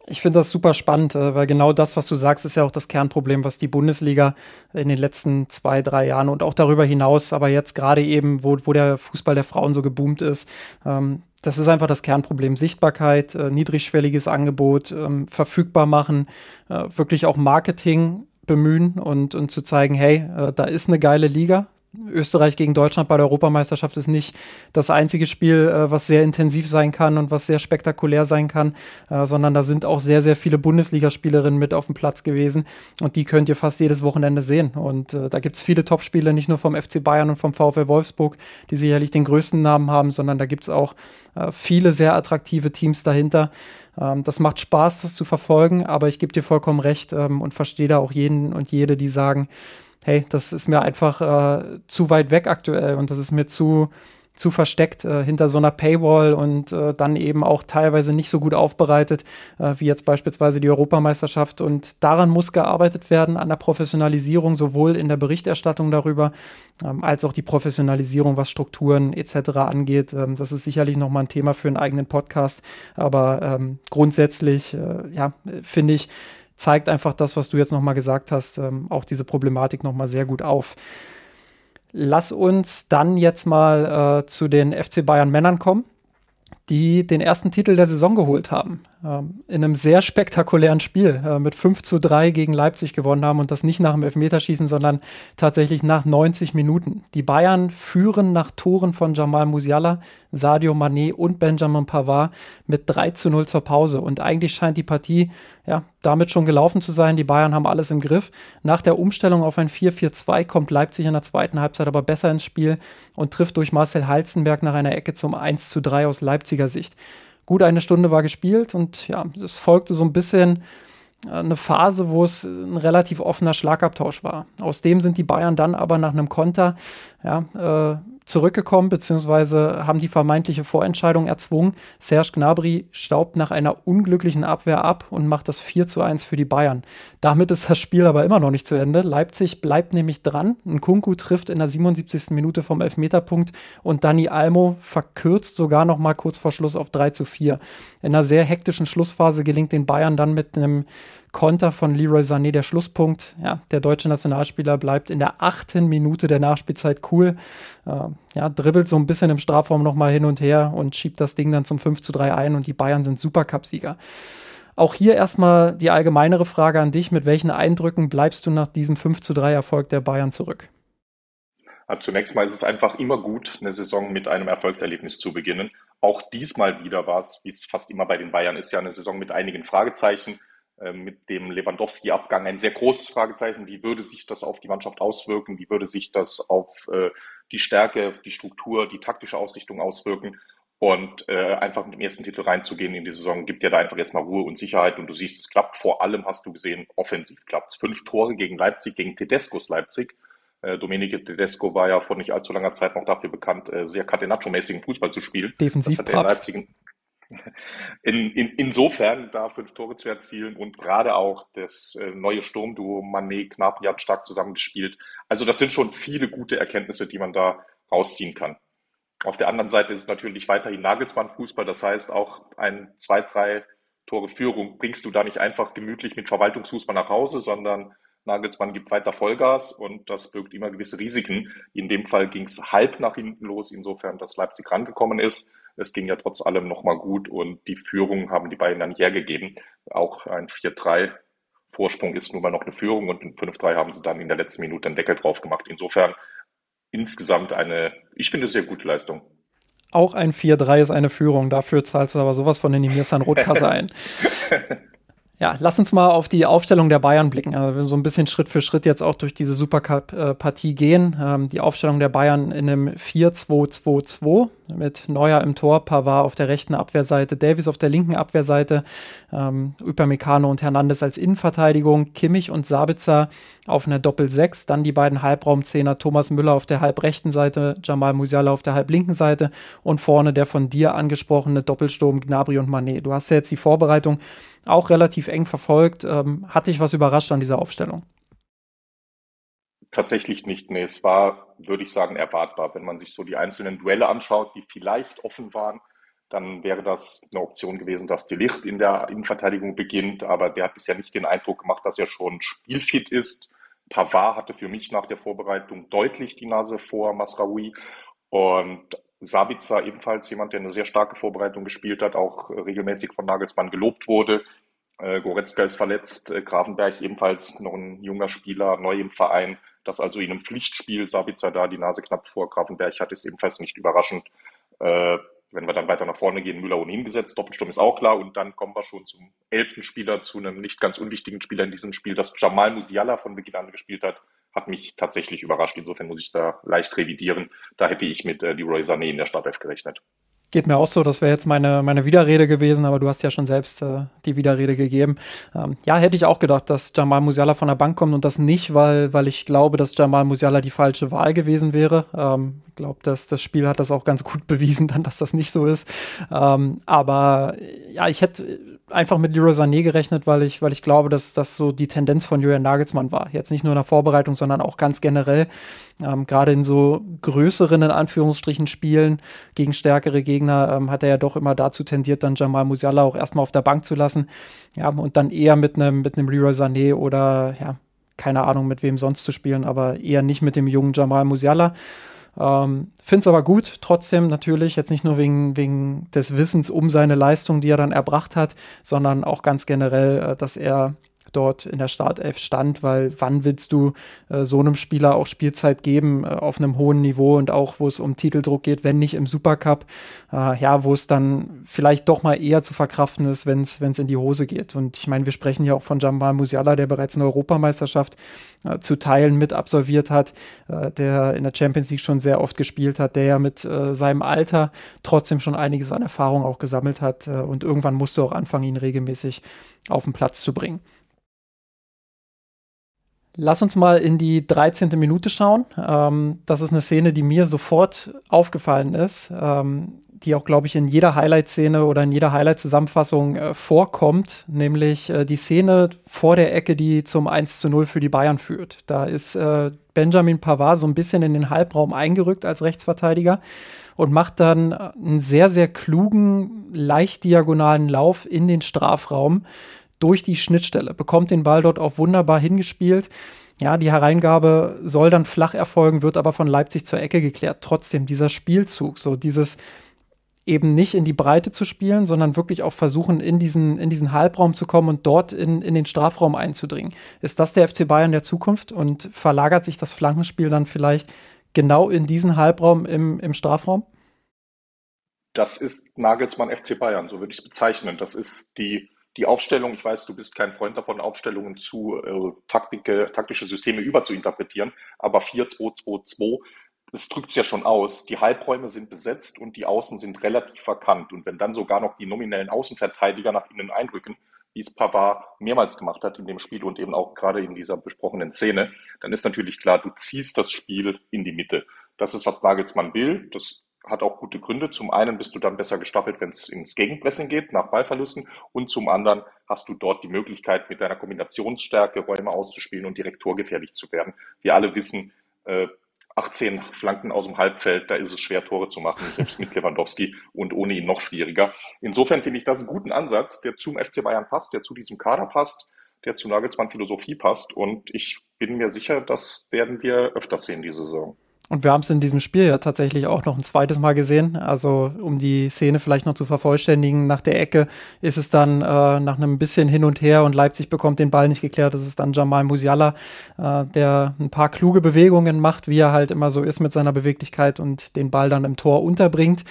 Ich finde das super spannend, äh, weil genau das, was du sagst, ist ja auch das Kernproblem, was die Bundesliga in den letzten zwei, drei Jahren und auch darüber hinaus, aber jetzt gerade eben, wo, wo der Fußball der Frauen so geboomt ist, ähm, das ist einfach das Kernproblem. Sichtbarkeit, äh, niedrigschwelliges Angebot, ähm, verfügbar machen, äh, wirklich auch Marketing bemühen und, und zu zeigen, hey, äh, da ist eine geile Liga, Österreich gegen Deutschland bei der Europameisterschaft ist nicht das einzige Spiel, äh, was sehr intensiv sein kann und was sehr spektakulär sein kann, äh, sondern da sind auch sehr, sehr viele Bundesligaspielerinnen mit auf dem Platz gewesen und die könnt ihr fast jedes Wochenende sehen. Und äh, da gibt es viele Topspiele, nicht nur vom FC Bayern und vom VfL Wolfsburg, die sicherlich den größten Namen haben, sondern da gibt es auch viele sehr attraktive Teams dahinter. Ähm, das macht Spaß, das zu verfolgen, aber ich gebe dir vollkommen recht ähm, und verstehe da auch jeden und jede, die sagen, hey, das ist mir einfach äh, zu weit weg aktuell und das ist mir zu, zu versteckt äh, hinter so einer Paywall und äh, dann eben auch teilweise nicht so gut aufbereitet, äh, wie jetzt beispielsweise die Europameisterschaft. Und daran muss gearbeitet werden, an der Professionalisierung, sowohl in der Berichterstattung darüber, ähm, als auch die Professionalisierung, was Strukturen etc. angeht. Ähm, das ist sicherlich nochmal ein Thema für einen eigenen Podcast. Aber ähm, grundsätzlich, äh, ja, finde ich, zeigt einfach das, was du jetzt nochmal gesagt hast, ähm, auch diese Problematik nochmal sehr gut auf. Lass uns dann jetzt mal äh, zu den FC Bayern Männern kommen, die den ersten Titel der Saison geholt haben ähm, in einem sehr spektakulären Spiel äh, mit 5 zu 3 gegen Leipzig gewonnen haben und das nicht nach dem Elfmeterschießen, sondern tatsächlich nach 90 Minuten. Die Bayern führen nach Toren von Jamal Musiala, Sadio Mané und Benjamin Pavard mit 3 zu 0 zur Pause. Und eigentlich scheint die Partie ja, damit schon gelaufen zu sein. Die Bayern haben alles im Griff. Nach der Umstellung auf ein 4-4-2 kommt Leipzig in der zweiten Halbzeit aber besser ins Spiel und trifft durch Marcel Halzenberg nach einer Ecke zum 1 zu 3 aus Leipziger Sicht. Gut eine Stunde war gespielt und ja, es folgte so ein bisschen äh, eine Phase, wo es ein relativ offener Schlagabtausch war. Aus dem sind die Bayern dann aber nach einem Konter ja, äh, zurückgekommen, beziehungsweise haben die vermeintliche Vorentscheidung erzwungen. Serge Gnabry staubt nach einer unglücklichen Abwehr ab und macht das 4 zu 1 für die Bayern. Damit ist das Spiel aber immer noch nicht zu Ende. Leipzig bleibt nämlich dran. Ein Kunku trifft in der 77. Minute vom Elfmeterpunkt und Dani Almo verkürzt sogar noch mal kurz vor Schluss auf 3 zu 4. In einer sehr hektischen Schlussphase gelingt den Bayern dann mit einem Konter von Leroy Sané der Schlusspunkt. Ja, der deutsche Nationalspieler bleibt in der achten Minute der Nachspielzeit cool. Äh, ja, dribbelt so ein bisschen im Strafraum nochmal hin und her und schiebt das Ding dann zum 5 zu 3 ein und die Bayern sind Supercup-Sieger. Auch hier erstmal die allgemeinere Frage an dich. Mit welchen Eindrücken bleibst du nach diesem 5 zu 3 Erfolg der Bayern zurück? Zunächst mal ist es einfach immer gut, eine Saison mit einem Erfolgserlebnis zu beginnen. Auch diesmal wieder war es, wie es fast immer bei den Bayern ist, ja eine Saison mit einigen Fragezeichen. Ähm, mit dem Lewandowski-Abgang ein sehr großes Fragezeichen. Wie würde sich das auf die Mannschaft auswirken? Wie würde sich das auf äh, die Stärke, die Struktur, die taktische Ausrichtung auswirken? Und äh, einfach mit dem ersten Titel reinzugehen in die Saison, gibt ja da einfach erstmal Ruhe und Sicherheit. Und du siehst, es klappt. Vor allem hast du gesehen, offensiv klappt es. Fünf Tore gegen Leipzig, gegen Tedescos Leipzig. Äh, Domenico Tedesco war ja vor nicht allzu langer Zeit noch dafür bekannt, äh, sehr Catenaccio-mäßigen Fußball zu spielen. Defensiv Leipzig, in, in, insofern da fünf Tore zu erzielen und gerade auch das äh, neue Sturmduo Mané Gnabry hat stark zusammengespielt. Also das sind schon viele gute Erkenntnisse, die man da rausziehen kann. Auf der anderen Seite ist natürlich weiterhin Nagelsmann Fußball. Das heißt, auch ein zwei, drei Tore Führung bringst du da nicht einfach gemütlich mit Verwaltungsfußball nach Hause, sondern Nagelsmann gibt weiter Vollgas und das birgt immer gewisse Risiken. In dem Fall ging es halb nach hinten los, insofern, dass Leipzig rangekommen ist. Es ging ja trotz allem nochmal gut und die Führung haben die beiden dann hergegeben. Auch ein 4-3 Vorsprung ist nun mal noch eine Führung und in 5-3 haben sie dann in der letzten Minute einen Deckel drauf gemacht. Insofern insgesamt eine, ich finde, sehr gute Leistung. Auch ein 4-3 ist eine Führung. Dafür zahlst du aber sowas von den Mirsan Rotkasse ein. Ja, lass uns mal auf die Aufstellung der Bayern blicken. Also wir so ein bisschen Schritt für Schritt jetzt auch durch diese Supercup-Partie gehen. Ähm, die Aufstellung der Bayern in einem 4-2-2-2 mit Neuer im Tor, Pavard auf der rechten Abwehrseite, Davis auf der linken Abwehrseite, ähm, Upamecano und Hernandez als Innenverteidigung, Kimmich und Sabitzer auf einer Doppel-6, dann die beiden Halbraumzehner, Thomas Müller auf der halbrechten Seite, Jamal Musiala auf der halblinken Seite und vorne der von dir angesprochene Doppelsturm Gnabry und Manet. Du hast ja jetzt die Vorbereitung auch relativ eng verfolgt. Ähm, hat dich was überrascht an dieser Aufstellung? Tatsächlich nicht. Nee, es war, würde ich sagen, erwartbar. Wenn man sich so die einzelnen Duelle anschaut, die vielleicht offen waren, dann wäre das eine Option gewesen, dass die Licht in der Innenverteidigung beginnt. Aber der hat bisher nicht den Eindruck gemacht, dass er schon spielfit ist. Pavard hatte für mich nach der Vorbereitung deutlich die Nase vor Masraoui. Und Sabitzer ebenfalls jemand, der eine sehr starke Vorbereitung gespielt hat, auch regelmäßig von Nagelsmann gelobt wurde. Äh, Goretzka ist verletzt, äh, Grafenberg ebenfalls noch ein junger Spieler, neu im Verein dass also in einem Pflichtspiel Sabitzer da die Nase knapp vor Grafenberg hat, ist ebenfalls nicht überraschend. Äh, wenn wir dann weiter nach vorne gehen, Müller ohnehin gesetzt, Doppelsturm ist auch klar und dann kommen wir schon zum elften Spieler, zu einem nicht ganz unwichtigen Spieler in diesem Spiel, das Jamal Musiala von Beginn an gespielt hat, hat mich tatsächlich überrascht. Insofern muss ich da leicht revidieren. Da hätte ich mit äh, Leroy Sané in der Startelf gerechnet. Geht mir auch so, das wäre jetzt meine, meine Widerrede gewesen, aber du hast ja schon selbst äh, die Widerrede gegeben. Ähm, ja, hätte ich auch gedacht, dass Jamal Musiala von der Bank kommt und das nicht, weil, weil ich glaube, dass Jamal Musiala die falsche Wahl gewesen wäre. Ähm, ich glaube, dass das Spiel hat das auch ganz gut bewiesen, dann, dass das nicht so ist. Ähm, aber ja, ich hätte einfach mit Leroy Sané gerechnet, weil ich, weil ich glaube, dass das so die Tendenz von Julian Nagelsmann war. Jetzt nicht nur in der Vorbereitung, sondern auch ganz generell. Ähm, Gerade in so größeren, in Anführungsstrichen, Spielen gegen stärkere Gegner ähm, hat er ja doch immer dazu tendiert, dann Jamal Musiala auch erstmal auf der Bank zu lassen. Ja, und dann eher mit einem mit Leroy Sané oder ja, keine Ahnung, mit wem sonst zu spielen, aber eher nicht mit dem jungen Jamal Musiala. Ähm, Finde es aber gut, trotzdem natürlich, jetzt nicht nur wegen, wegen des Wissens um seine Leistung, die er dann erbracht hat, sondern auch ganz generell, äh, dass er dort in der Startelf stand, weil wann willst du äh, so einem Spieler auch Spielzeit geben äh, auf einem hohen Niveau und auch wo es um Titeldruck geht, wenn nicht im Supercup, äh, ja, wo es dann vielleicht doch mal eher zu verkraften ist, wenn es in die Hose geht. Und ich meine, wir sprechen ja auch von Jamal Musiala, der bereits eine Europameisterschaft äh, zu Teilen mit absolviert hat, äh, der in der Champions League schon sehr oft gespielt hat, der ja mit äh, seinem Alter trotzdem schon einiges an Erfahrung auch gesammelt hat und irgendwann musst du auch anfangen, ihn regelmäßig auf den Platz zu bringen. Lass uns mal in die 13. Minute schauen. Ähm, das ist eine Szene, die mir sofort aufgefallen ist, ähm, die auch, glaube ich, in jeder Highlight-Szene oder in jeder Highlight-Zusammenfassung äh, vorkommt, nämlich äh, die Szene vor der Ecke, die zum 1 zu 0 für die Bayern führt. Da ist äh, Benjamin Pavard so ein bisschen in den Halbraum eingerückt als Rechtsverteidiger und macht dann einen sehr, sehr klugen, leicht diagonalen Lauf in den Strafraum durch die Schnittstelle, bekommt den Ball dort auch wunderbar hingespielt. Ja, die Hereingabe soll dann flach erfolgen, wird aber von Leipzig zur Ecke geklärt. Trotzdem dieser Spielzug, so dieses eben nicht in die Breite zu spielen, sondern wirklich auch versuchen, in diesen, in diesen Halbraum zu kommen und dort in, in den Strafraum einzudringen. Ist das der FC Bayern der Zukunft und verlagert sich das Flankenspiel dann vielleicht genau in diesen Halbraum im, im Strafraum? Das ist Nagelsmann FC Bayern, so würde ich es bezeichnen. Das ist die die Aufstellung, ich weiß, du bist kein Freund davon, Aufstellungen zu äh, Taktike, taktische Systeme überzuinterpretieren, aber 4-2-2-2, das drückt es ja schon aus. Die Halbräume sind besetzt und die Außen sind relativ verkannt. Und wenn dann sogar noch die nominellen Außenverteidiger nach innen einrücken, wie es Pavard mehrmals gemacht hat in dem Spiel und eben auch gerade in dieser besprochenen Szene, dann ist natürlich klar, du ziehst das Spiel in die Mitte. Das ist, was Nagelsmann will. Das hat auch gute Gründe. Zum einen bist du dann besser gestaffelt, wenn es ins Gegenpressing geht, nach Ballverlusten. Und zum anderen hast du dort die Möglichkeit, mit deiner Kombinationsstärke Räume auszuspielen und direkt torgefährlich zu werden. Wir alle wissen, äh, 18 Flanken aus dem Halbfeld, da ist es schwer, Tore zu machen, selbst mit Lewandowski und ohne ihn noch schwieriger. Insofern finde ich das einen guten Ansatz, der zum FC Bayern passt, der zu diesem Kader passt, der zu Nagelsmann Philosophie passt. Und ich bin mir sicher, das werden wir öfters sehen diese Saison. Und wir haben es in diesem Spiel ja tatsächlich auch noch ein zweites Mal gesehen. Also um die Szene vielleicht noch zu vervollständigen, nach der Ecke ist es dann äh, nach einem bisschen hin und her und Leipzig bekommt den Ball nicht geklärt. Das ist dann Jamal Musiala, äh, der ein paar kluge Bewegungen macht, wie er halt immer so ist mit seiner Beweglichkeit und den Ball dann im Tor unterbringt.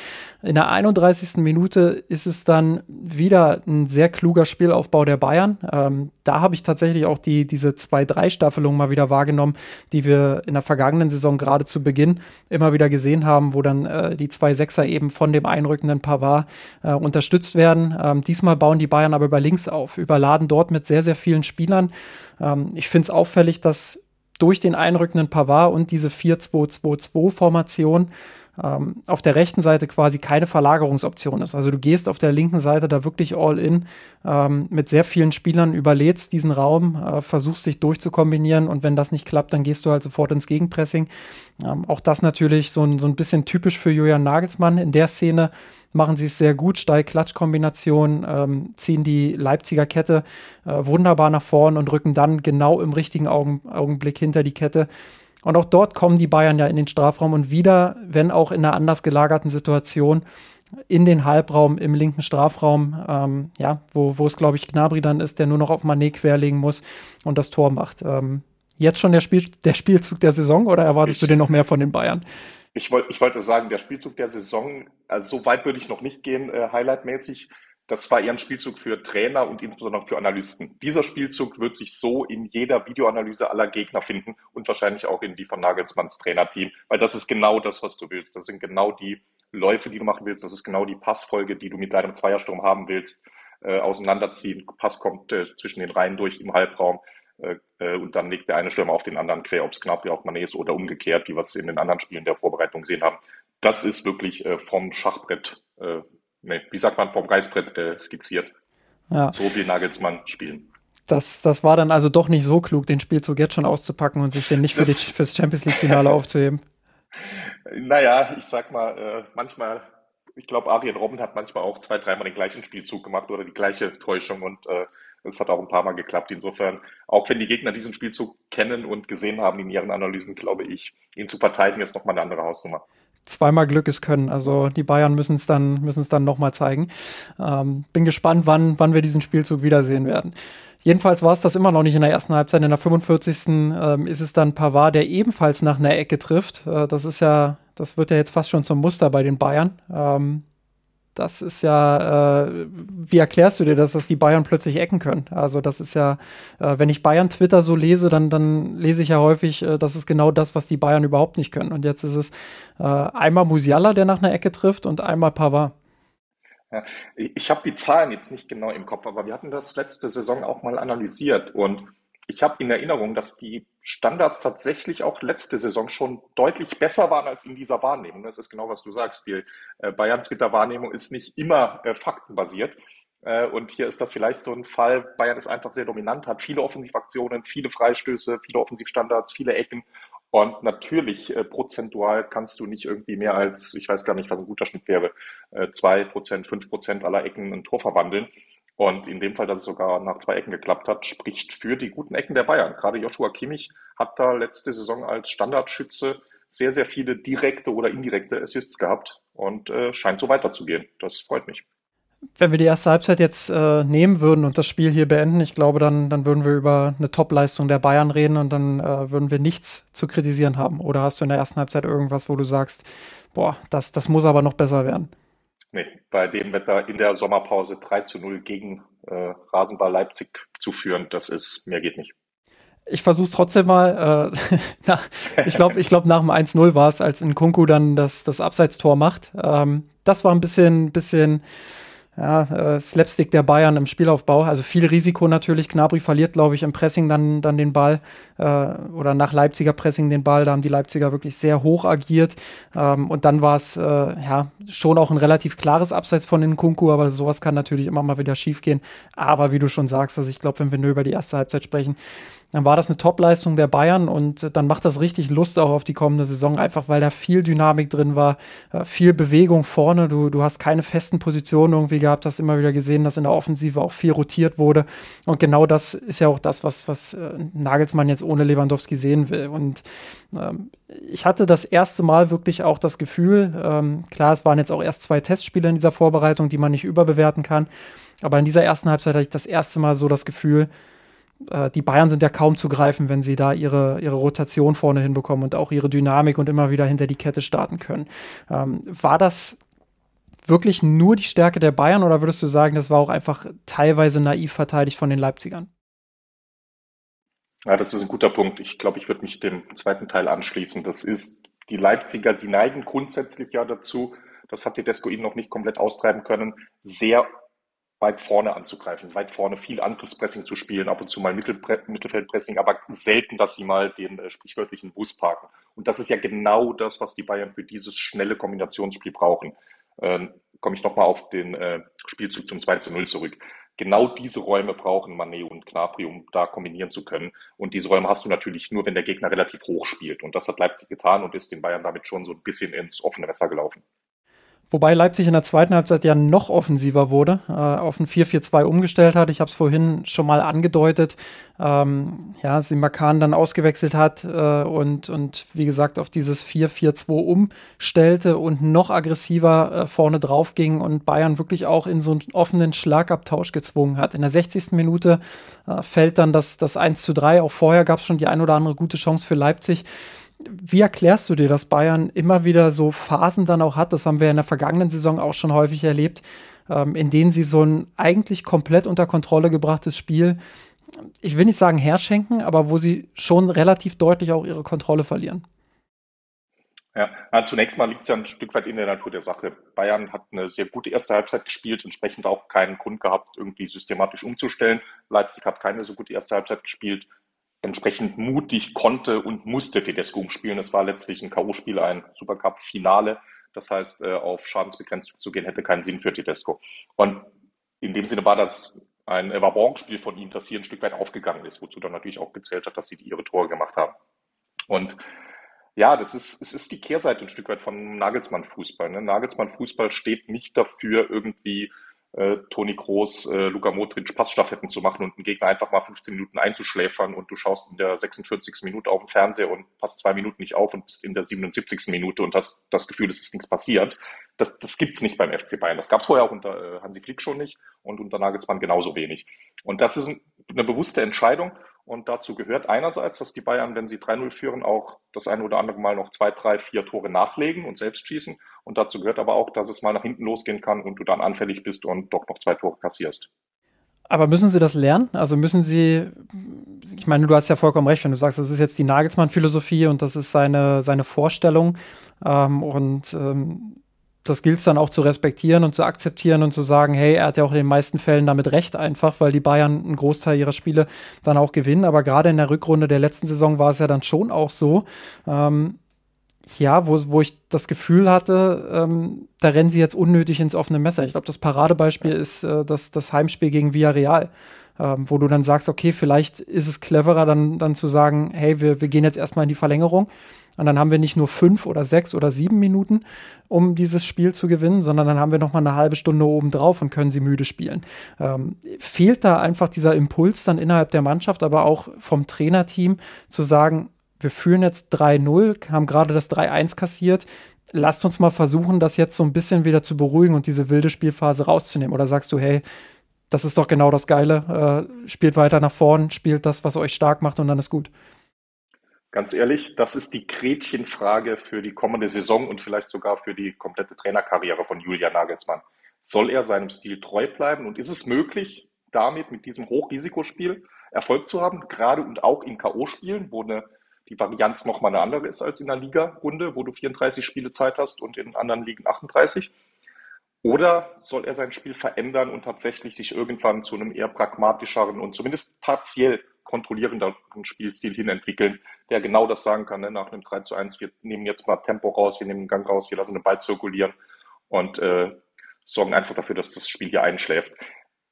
In der 31. Minute ist es dann wieder ein sehr kluger Spielaufbau der Bayern. Ähm, da habe ich tatsächlich auch die, diese 2-3-Staffelung mal wieder wahrgenommen, die wir in der vergangenen Saison gerade Beginn immer wieder gesehen haben, wo dann äh, die zwei Sechser eben von dem einrückenden Pavard äh, unterstützt werden. Ähm, diesmal bauen die Bayern aber über links auf, überladen dort mit sehr, sehr vielen Spielern. Ähm, ich finde es auffällig, dass durch den einrückenden Pavard und diese 4-2-2-2-Formation ähm, auf der rechten Seite quasi keine Verlagerungsoption ist. Also du gehst auf der linken Seite da wirklich all in ähm, mit sehr vielen Spielern, überlädst diesen Raum, äh, versuchst dich durchzukombinieren und wenn das nicht klappt, dann gehst du halt sofort ins Gegenpressing. Ähm, auch das natürlich so ein, so ein bisschen typisch für Julian Nagelsmann. In der Szene machen sie es sehr gut, Steil-Klatsch-Kombination, ähm, ziehen die Leipziger Kette äh, wunderbar nach vorn und rücken dann genau im richtigen Augen, Augenblick hinter die Kette. Und auch dort kommen die Bayern ja in den Strafraum und wieder, wenn auch in einer anders gelagerten Situation, in den Halbraum im linken Strafraum, ähm, ja, wo, wo es, glaube ich, Gnabry dann ist, der nur noch auf Manet querlegen muss und das Tor macht. Ähm, jetzt schon der, Spiel, der Spielzug der Saison oder erwartest ich, du dir noch mehr von den Bayern? Ich, wollt, ich wollte sagen, der Spielzug der Saison, also so weit würde ich noch nicht gehen, äh, highlightmäßig. Das war eher ein Spielzug für Trainer und insbesondere für Analysten. Dieser Spielzug wird sich so in jeder Videoanalyse aller Gegner finden und wahrscheinlich auch in die von Nagelsmanns Trainerteam, weil das ist genau das, was du willst. Das sind genau die Läufe, die du machen willst. Das ist genau die Passfolge, die du mit deinem Zweiersturm haben willst. Äh, auseinanderziehen, Pass kommt äh, zwischen den Reihen durch im Halbraum äh, äh und dann legt der eine Stürmer auf den anderen quer, ob es knapp auf Mané ist oder umgekehrt, wie wir es in den anderen Spielen der Vorbereitung gesehen haben. Das ist wirklich äh, vom Schachbrett äh, nee, wie sagt man, vom Reißbrett äh, skizziert. Ja. So wie Nagelsmann spielen. Das, das war dann also doch nicht so klug, den Spielzug jetzt schon auszupacken und sich den nicht für das, die, fürs Champions League-Finale aufzuheben. Naja, ich sag mal, äh, manchmal, ich glaube, Arjen Robben hat manchmal auch zwei, dreimal den gleichen Spielzug gemacht oder die gleiche Täuschung und äh, es hat auch ein paar Mal geklappt. Insofern, auch wenn die Gegner diesen Spielzug kennen und gesehen haben in ihren Analysen, glaube ich, ihn zu verteidigen ist nochmal eine andere Hausnummer zweimal Glück ist Können. Also die Bayern müssen es dann, müssen es dann nochmal zeigen. Ähm, bin gespannt, wann, wann wir diesen Spielzug wiedersehen werden. Jedenfalls war es das immer noch nicht in der ersten Halbzeit. In der 45. Ähm, ist es dann Pavard, der ebenfalls nach einer Ecke trifft. Äh, das ist ja, das wird ja jetzt fast schon zum Muster bei den Bayern. Ähm, das ist ja, äh, wie erklärst du dir das, dass die Bayern plötzlich ecken können? Also das ist ja, äh, wenn ich Bayern Twitter so lese, dann, dann lese ich ja häufig, äh, das ist genau das, was die Bayern überhaupt nicht können. Und jetzt ist es äh, einmal Musiala, der nach einer Ecke trifft und einmal Pavard. Ja, ich habe die Zahlen jetzt nicht genau im Kopf, aber wir hatten das letzte Saison auch mal analysiert und ich habe in Erinnerung, dass die Standards tatsächlich auch letzte Saison schon deutlich besser waren als in dieser Wahrnehmung. Das ist genau, was du sagst. Die äh, Bayern-Twitter-Wahrnehmung ist nicht immer äh, faktenbasiert. Äh, und hier ist das vielleicht so ein Fall. Bayern ist einfach sehr dominant, hat viele Offensivaktionen, viele Freistöße, viele Offensivstandards, viele Ecken. Und natürlich äh, prozentual kannst du nicht irgendwie mehr als, ich weiß gar nicht, was ein guter Schnitt wäre, äh, zwei Prozent, fünf Prozent aller Ecken ein Tor verwandeln. Und in dem Fall, dass es sogar nach zwei Ecken geklappt hat, spricht für die guten Ecken der Bayern. Gerade Joshua Kimmich hat da letzte Saison als Standardschütze sehr, sehr viele direkte oder indirekte Assists gehabt und äh, scheint so weiterzugehen. Das freut mich. Wenn wir die erste Halbzeit jetzt äh, nehmen würden und das Spiel hier beenden, ich glaube, dann, dann würden wir über eine Top-Leistung der Bayern reden und dann äh, würden wir nichts zu kritisieren haben. Oder hast du in der ersten Halbzeit irgendwas, wo du sagst, boah, das, das muss aber noch besser werden? Nee, bei dem Wetter in der Sommerpause 3 zu 0 gegen äh, Rasenball Leipzig zu führen, das ist, mehr geht nicht. Ich versuche es trotzdem mal. Äh, na, ich glaube, ich glaub, nach dem 1-0 war es, als Nkunku dann das, das Abseitstor macht. Ähm, das war ein bisschen, bisschen ja, äh, Slapstick der Bayern im Spielaufbau. Also viel Risiko natürlich. Knabri verliert, glaube ich, im Pressing dann, dann den Ball äh, oder nach Leipziger Pressing den Ball. Da haben die Leipziger wirklich sehr hoch agiert. Ähm, und dann war es äh, ja schon auch ein relativ klares Abseits von den Kunku, aber sowas kann natürlich immer mal wieder schiefgehen. Aber wie du schon sagst, also ich glaube, wenn wir nur über die erste Halbzeit sprechen, dann war das eine Top-Leistung der Bayern und dann macht das richtig Lust auch auf die kommende Saison, einfach weil da viel Dynamik drin war, äh, viel Bewegung vorne. Du, du hast keine festen Positionen irgendwie gehabt, hast immer wieder gesehen, dass in der Offensive auch viel rotiert wurde. Und genau das ist ja auch das, was, was äh, Nagelsmann jetzt ohne Lewandowski sehen will. Und ähm, ich hatte das erste Mal wirklich auch das Gefühl, ähm, klar, es waren jetzt auch erst zwei Testspiele in dieser Vorbereitung, die man nicht überbewerten kann. Aber in dieser ersten Halbzeit hatte ich das erste Mal so das Gefühl, äh, die Bayern sind ja kaum zu greifen, wenn sie da ihre, ihre Rotation vorne hinbekommen und auch ihre Dynamik und immer wieder hinter die Kette starten können. Ähm, war das wirklich nur die Stärke der Bayern oder würdest du sagen, das war auch einfach teilweise naiv verteidigt von den Leipzigern? Ja, das ist ein guter Punkt. Ich glaube, ich würde mich dem zweiten Teil anschließen. Das ist, die Leipziger, sie neigen grundsätzlich ja dazu, das hat Tedesco ihnen noch nicht komplett austreiben können, sehr weit vorne anzugreifen, weit vorne viel Angriffspressing zu spielen, ab und zu mal Mittelfeldpressing, aber selten, dass sie mal den äh, sprichwörtlichen Bus parken. Und das ist ja genau das, was die Bayern für dieses schnelle Kombinationsspiel brauchen. Ähm, Komme ich nochmal auf den äh, Spielzug zum 2 zu 0 zurück. Genau diese Räume brauchen Mané und Gnabry, um da kombinieren zu können. Und diese Räume hast du natürlich nur, wenn der Gegner relativ hoch spielt. Und das hat Leipzig getan und ist den Bayern damit schon so ein bisschen ins offene Messer gelaufen. Wobei Leipzig in der zweiten Halbzeit ja noch offensiver wurde, äh, auf ein 4-4-2 umgestellt hat. Ich habe es vorhin schon mal angedeutet. Ähm, ja, Simakan dann ausgewechselt hat äh, und, und wie gesagt auf dieses 4-4-2 umstellte und noch aggressiver äh, vorne drauf ging und Bayern wirklich auch in so einen offenen Schlagabtausch gezwungen hat. In der 60. Minute äh, fällt dann das, das 1 zu 3. Auch vorher gab es schon die ein oder andere gute Chance für Leipzig. Wie erklärst du dir, dass Bayern immer wieder so Phasen dann auch hat? Das haben wir in der vergangenen Saison auch schon häufig erlebt, ähm, in denen sie so ein eigentlich komplett unter Kontrolle gebrachtes Spiel, ich will nicht sagen herschenken, aber wo sie schon relativ deutlich auch ihre Kontrolle verlieren. Ja, na, zunächst mal liegt es ja ein Stück weit in der Natur der Sache. Bayern hat eine sehr gute erste Halbzeit gespielt, entsprechend auch keinen Grund gehabt, irgendwie systematisch umzustellen. Leipzig hat keine so gute erste Halbzeit gespielt. Entsprechend mutig konnte und musste Tedesco umspielen. Es war letztlich ein K.O.-Spiel, ein Supercup-Finale. Das heißt, äh, auf Schadensbegrenzung zu gehen, hätte keinen Sinn für Tedesco. Und in dem Sinne war das ein Wabonk-Spiel von ihm, das hier ein Stück weit aufgegangen ist, wozu dann natürlich auch gezählt hat, dass sie ihre Tore gemacht haben. Und ja, das ist, es ist die Kehrseite ein Stück weit von Nagelsmann-Fußball. Ne? Nagelsmann-Fußball steht nicht dafür, irgendwie äh, Toni Kroos, äh, Luka Modric Passstaffetten zu machen und einen Gegner einfach mal 15 Minuten einzuschläfern und du schaust in der 46. Minute auf den Fernseher und passt zwei Minuten nicht auf und bist in der 77. Minute und hast das Gefühl, es ist nichts passiert. Das, das gibt's nicht beim FC Bayern. Das gab's vorher auch unter äh, Hansi Flick schon nicht und unter Nagelsmann genauso wenig. Und das ist eine bewusste Entscheidung und dazu gehört einerseits, dass die Bayern, wenn sie 3-0 führen, auch das eine oder andere Mal noch zwei, drei, vier Tore nachlegen und selbst schießen. Und dazu gehört aber auch, dass es mal nach hinten losgehen kann und du dann anfällig bist und doch noch zwei Tore kassierst. Aber müssen Sie das lernen? Also müssen Sie, ich meine, du hast ja vollkommen recht, wenn du sagst, das ist jetzt die Nagelsmann-Philosophie und das ist seine, seine Vorstellung. Ähm, und ähm, das gilt es dann auch zu respektieren und zu akzeptieren und zu sagen, hey, er hat ja auch in den meisten Fällen damit recht einfach, weil die Bayern einen Großteil ihrer Spiele dann auch gewinnen. Aber gerade in der Rückrunde der letzten Saison war es ja dann schon auch so, ähm, ja, wo, wo ich das Gefühl hatte, ähm, da rennen sie jetzt unnötig ins offene Messer. Ich glaube, das Paradebeispiel ist äh, das, das Heimspiel gegen Villarreal ähm, wo du dann sagst, okay, vielleicht ist es cleverer, dann, dann zu sagen, hey, wir, wir gehen jetzt erstmal in die Verlängerung. Und dann haben wir nicht nur fünf oder sechs oder sieben Minuten, um dieses Spiel zu gewinnen, sondern dann haben wir noch mal eine halbe Stunde oben drauf und können sie müde spielen. Ähm, fehlt da einfach dieser Impuls dann innerhalb der Mannschaft, aber auch vom Trainerteam zu sagen, wir führen jetzt 3-0, haben gerade das 3-1 kassiert. Lasst uns mal versuchen, das jetzt so ein bisschen wieder zu beruhigen und diese wilde Spielphase rauszunehmen. Oder sagst du, hey, das ist doch genau das Geile. Äh, spielt weiter nach vorn, spielt das, was euch stark macht und dann ist gut. Ganz ehrlich, das ist die Gretchenfrage für die kommende Saison und vielleicht sogar für die komplette Trainerkarriere von Julian Nagelsmann. Soll er seinem Stil treu bleiben und ist es möglich, damit mit diesem Hochrisikospiel Erfolg zu haben, gerade und auch in K.O.-Spielen, wo eine, die Varianz nochmal eine andere ist als in der Liga-Runde, wo du 34 Spiele Zeit hast und in anderen Ligen 38? Oder soll er sein Spiel verändern und tatsächlich sich irgendwann zu einem eher pragmatischeren und zumindest partiell kontrollierenderen Spielstil hin entwickeln, der genau das sagen kann, ne? nach einem 3 zu 1, wir nehmen jetzt mal Tempo raus, wir nehmen den Gang raus, wir lassen den Ball zirkulieren und äh, sorgen einfach dafür, dass das Spiel hier einschläft.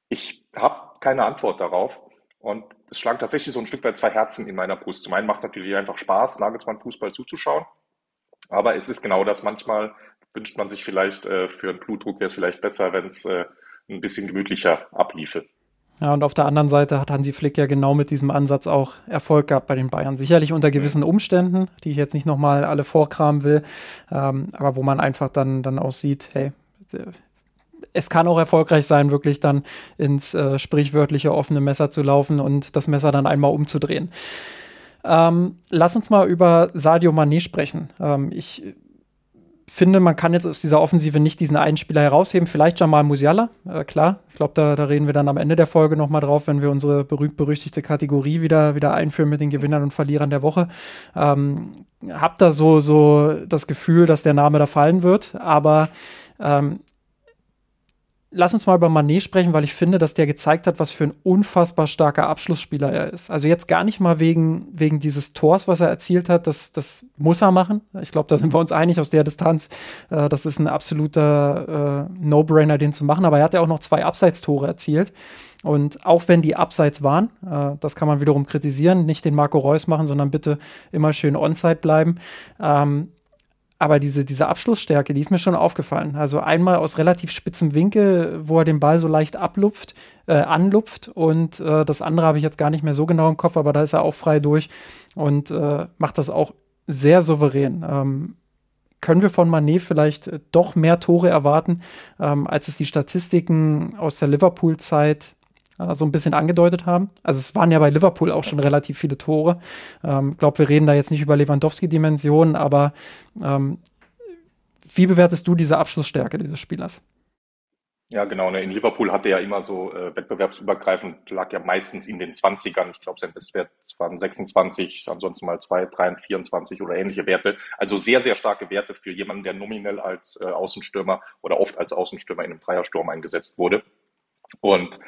Ich habe keine Antwort darauf und es schlagen tatsächlich so ein Stück weit zwei Herzen in meiner Brust. Zum einen macht natürlich einfach Spaß, Nagelsmann Fußball zuzuschauen, aber es ist genau das manchmal, wünscht man sich vielleicht äh, für einen Blutdruck wäre es vielleicht besser, wenn es äh, ein bisschen gemütlicher abliefe. Ja, und auf der anderen Seite hat Hansi Flick ja genau mit diesem Ansatz auch Erfolg gehabt bei den Bayern. Sicherlich unter gewissen Umständen, die ich jetzt nicht nochmal alle vorkramen will, ähm, aber wo man einfach dann, dann auch sieht, hey, es kann auch erfolgreich sein, wirklich dann ins äh, sprichwörtliche offene Messer zu laufen und das Messer dann einmal umzudrehen. Ähm, lass uns mal über Sadio Mané sprechen. Ähm, ich finde, man kann jetzt aus dieser Offensive nicht diesen einen Spieler herausheben. Vielleicht Jamal Musiala, äh, klar. Ich glaube, da, da reden wir dann am Ende der Folge nochmal drauf, wenn wir unsere berühmt-berüchtigte Kategorie wieder, wieder einführen mit den Gewinnern und Verlierern der Woche. Ähm, hab da so, so das Gefühl, dass der Name da fallen wird. Aber ähm, lass uns mal über Manet sprechen, weil ich finde, dass der gezeigt hat, was für ein unfassbar starker Abschlussspieler er ist. Also jetzt gar nicht mal wegen, wegen dieses Tors, was er erzielt hat, das, das muss er machen. Ich glaube, da sind wir uns einig aus der Distanz. Äh, das ist ein absoluter äh, No-Brainer, den zu machen. Aber er hat ja auch noch zwei Abseitstore erzielt. Und auch wenn die Abseits waren, äh, das kann man wiederum kritisieren, nicht den Marco Reus machen, sondern bitte immer schön onside bleiben. Ähm, aber diese, diese Abschlussstärke, die ist mir schon aufgefallen. Also einmal aus relativ spitzem Winkel, wo er den Ball so leicht ablupft, äh, anlupft. Und äh, das andere habe ich jetzt gar nicht mehr so genau im Kopf, aber da ist er auch frei durch und äh, macht das auch sehr souverän. Ähm, können wir von Manet vielleicht doch mehr Tore erwarten, ähm, als es die Statistiken aus der Liverpool-Zeit äh, so ein bisschen angedeutet haben. Also es waren ja bei Liverpool auch schon relativ viele Tore. Ich ähm, glaube, wir reden da jetzt nicht über Lewandowski-Dimensionen, aber ähm, wie bewertest du diese Abschlussstärke dieses Spielers? Ja, genau. Ne? In Liverpool hatte er ja immer so äh, wettbewerbsübergreifend, lag ja meistens in den 20ern. Ich glaube, sein Bestwert waren 26, ansonsten mal 2, 3, 24 oder ähnliche Werte. Also sehr, sehr starke Werte für jemanden, der nominell als äh, Außenstürmer oder oft als Außenstürmer in einem Dreiersturm eingesetzt wurde. Und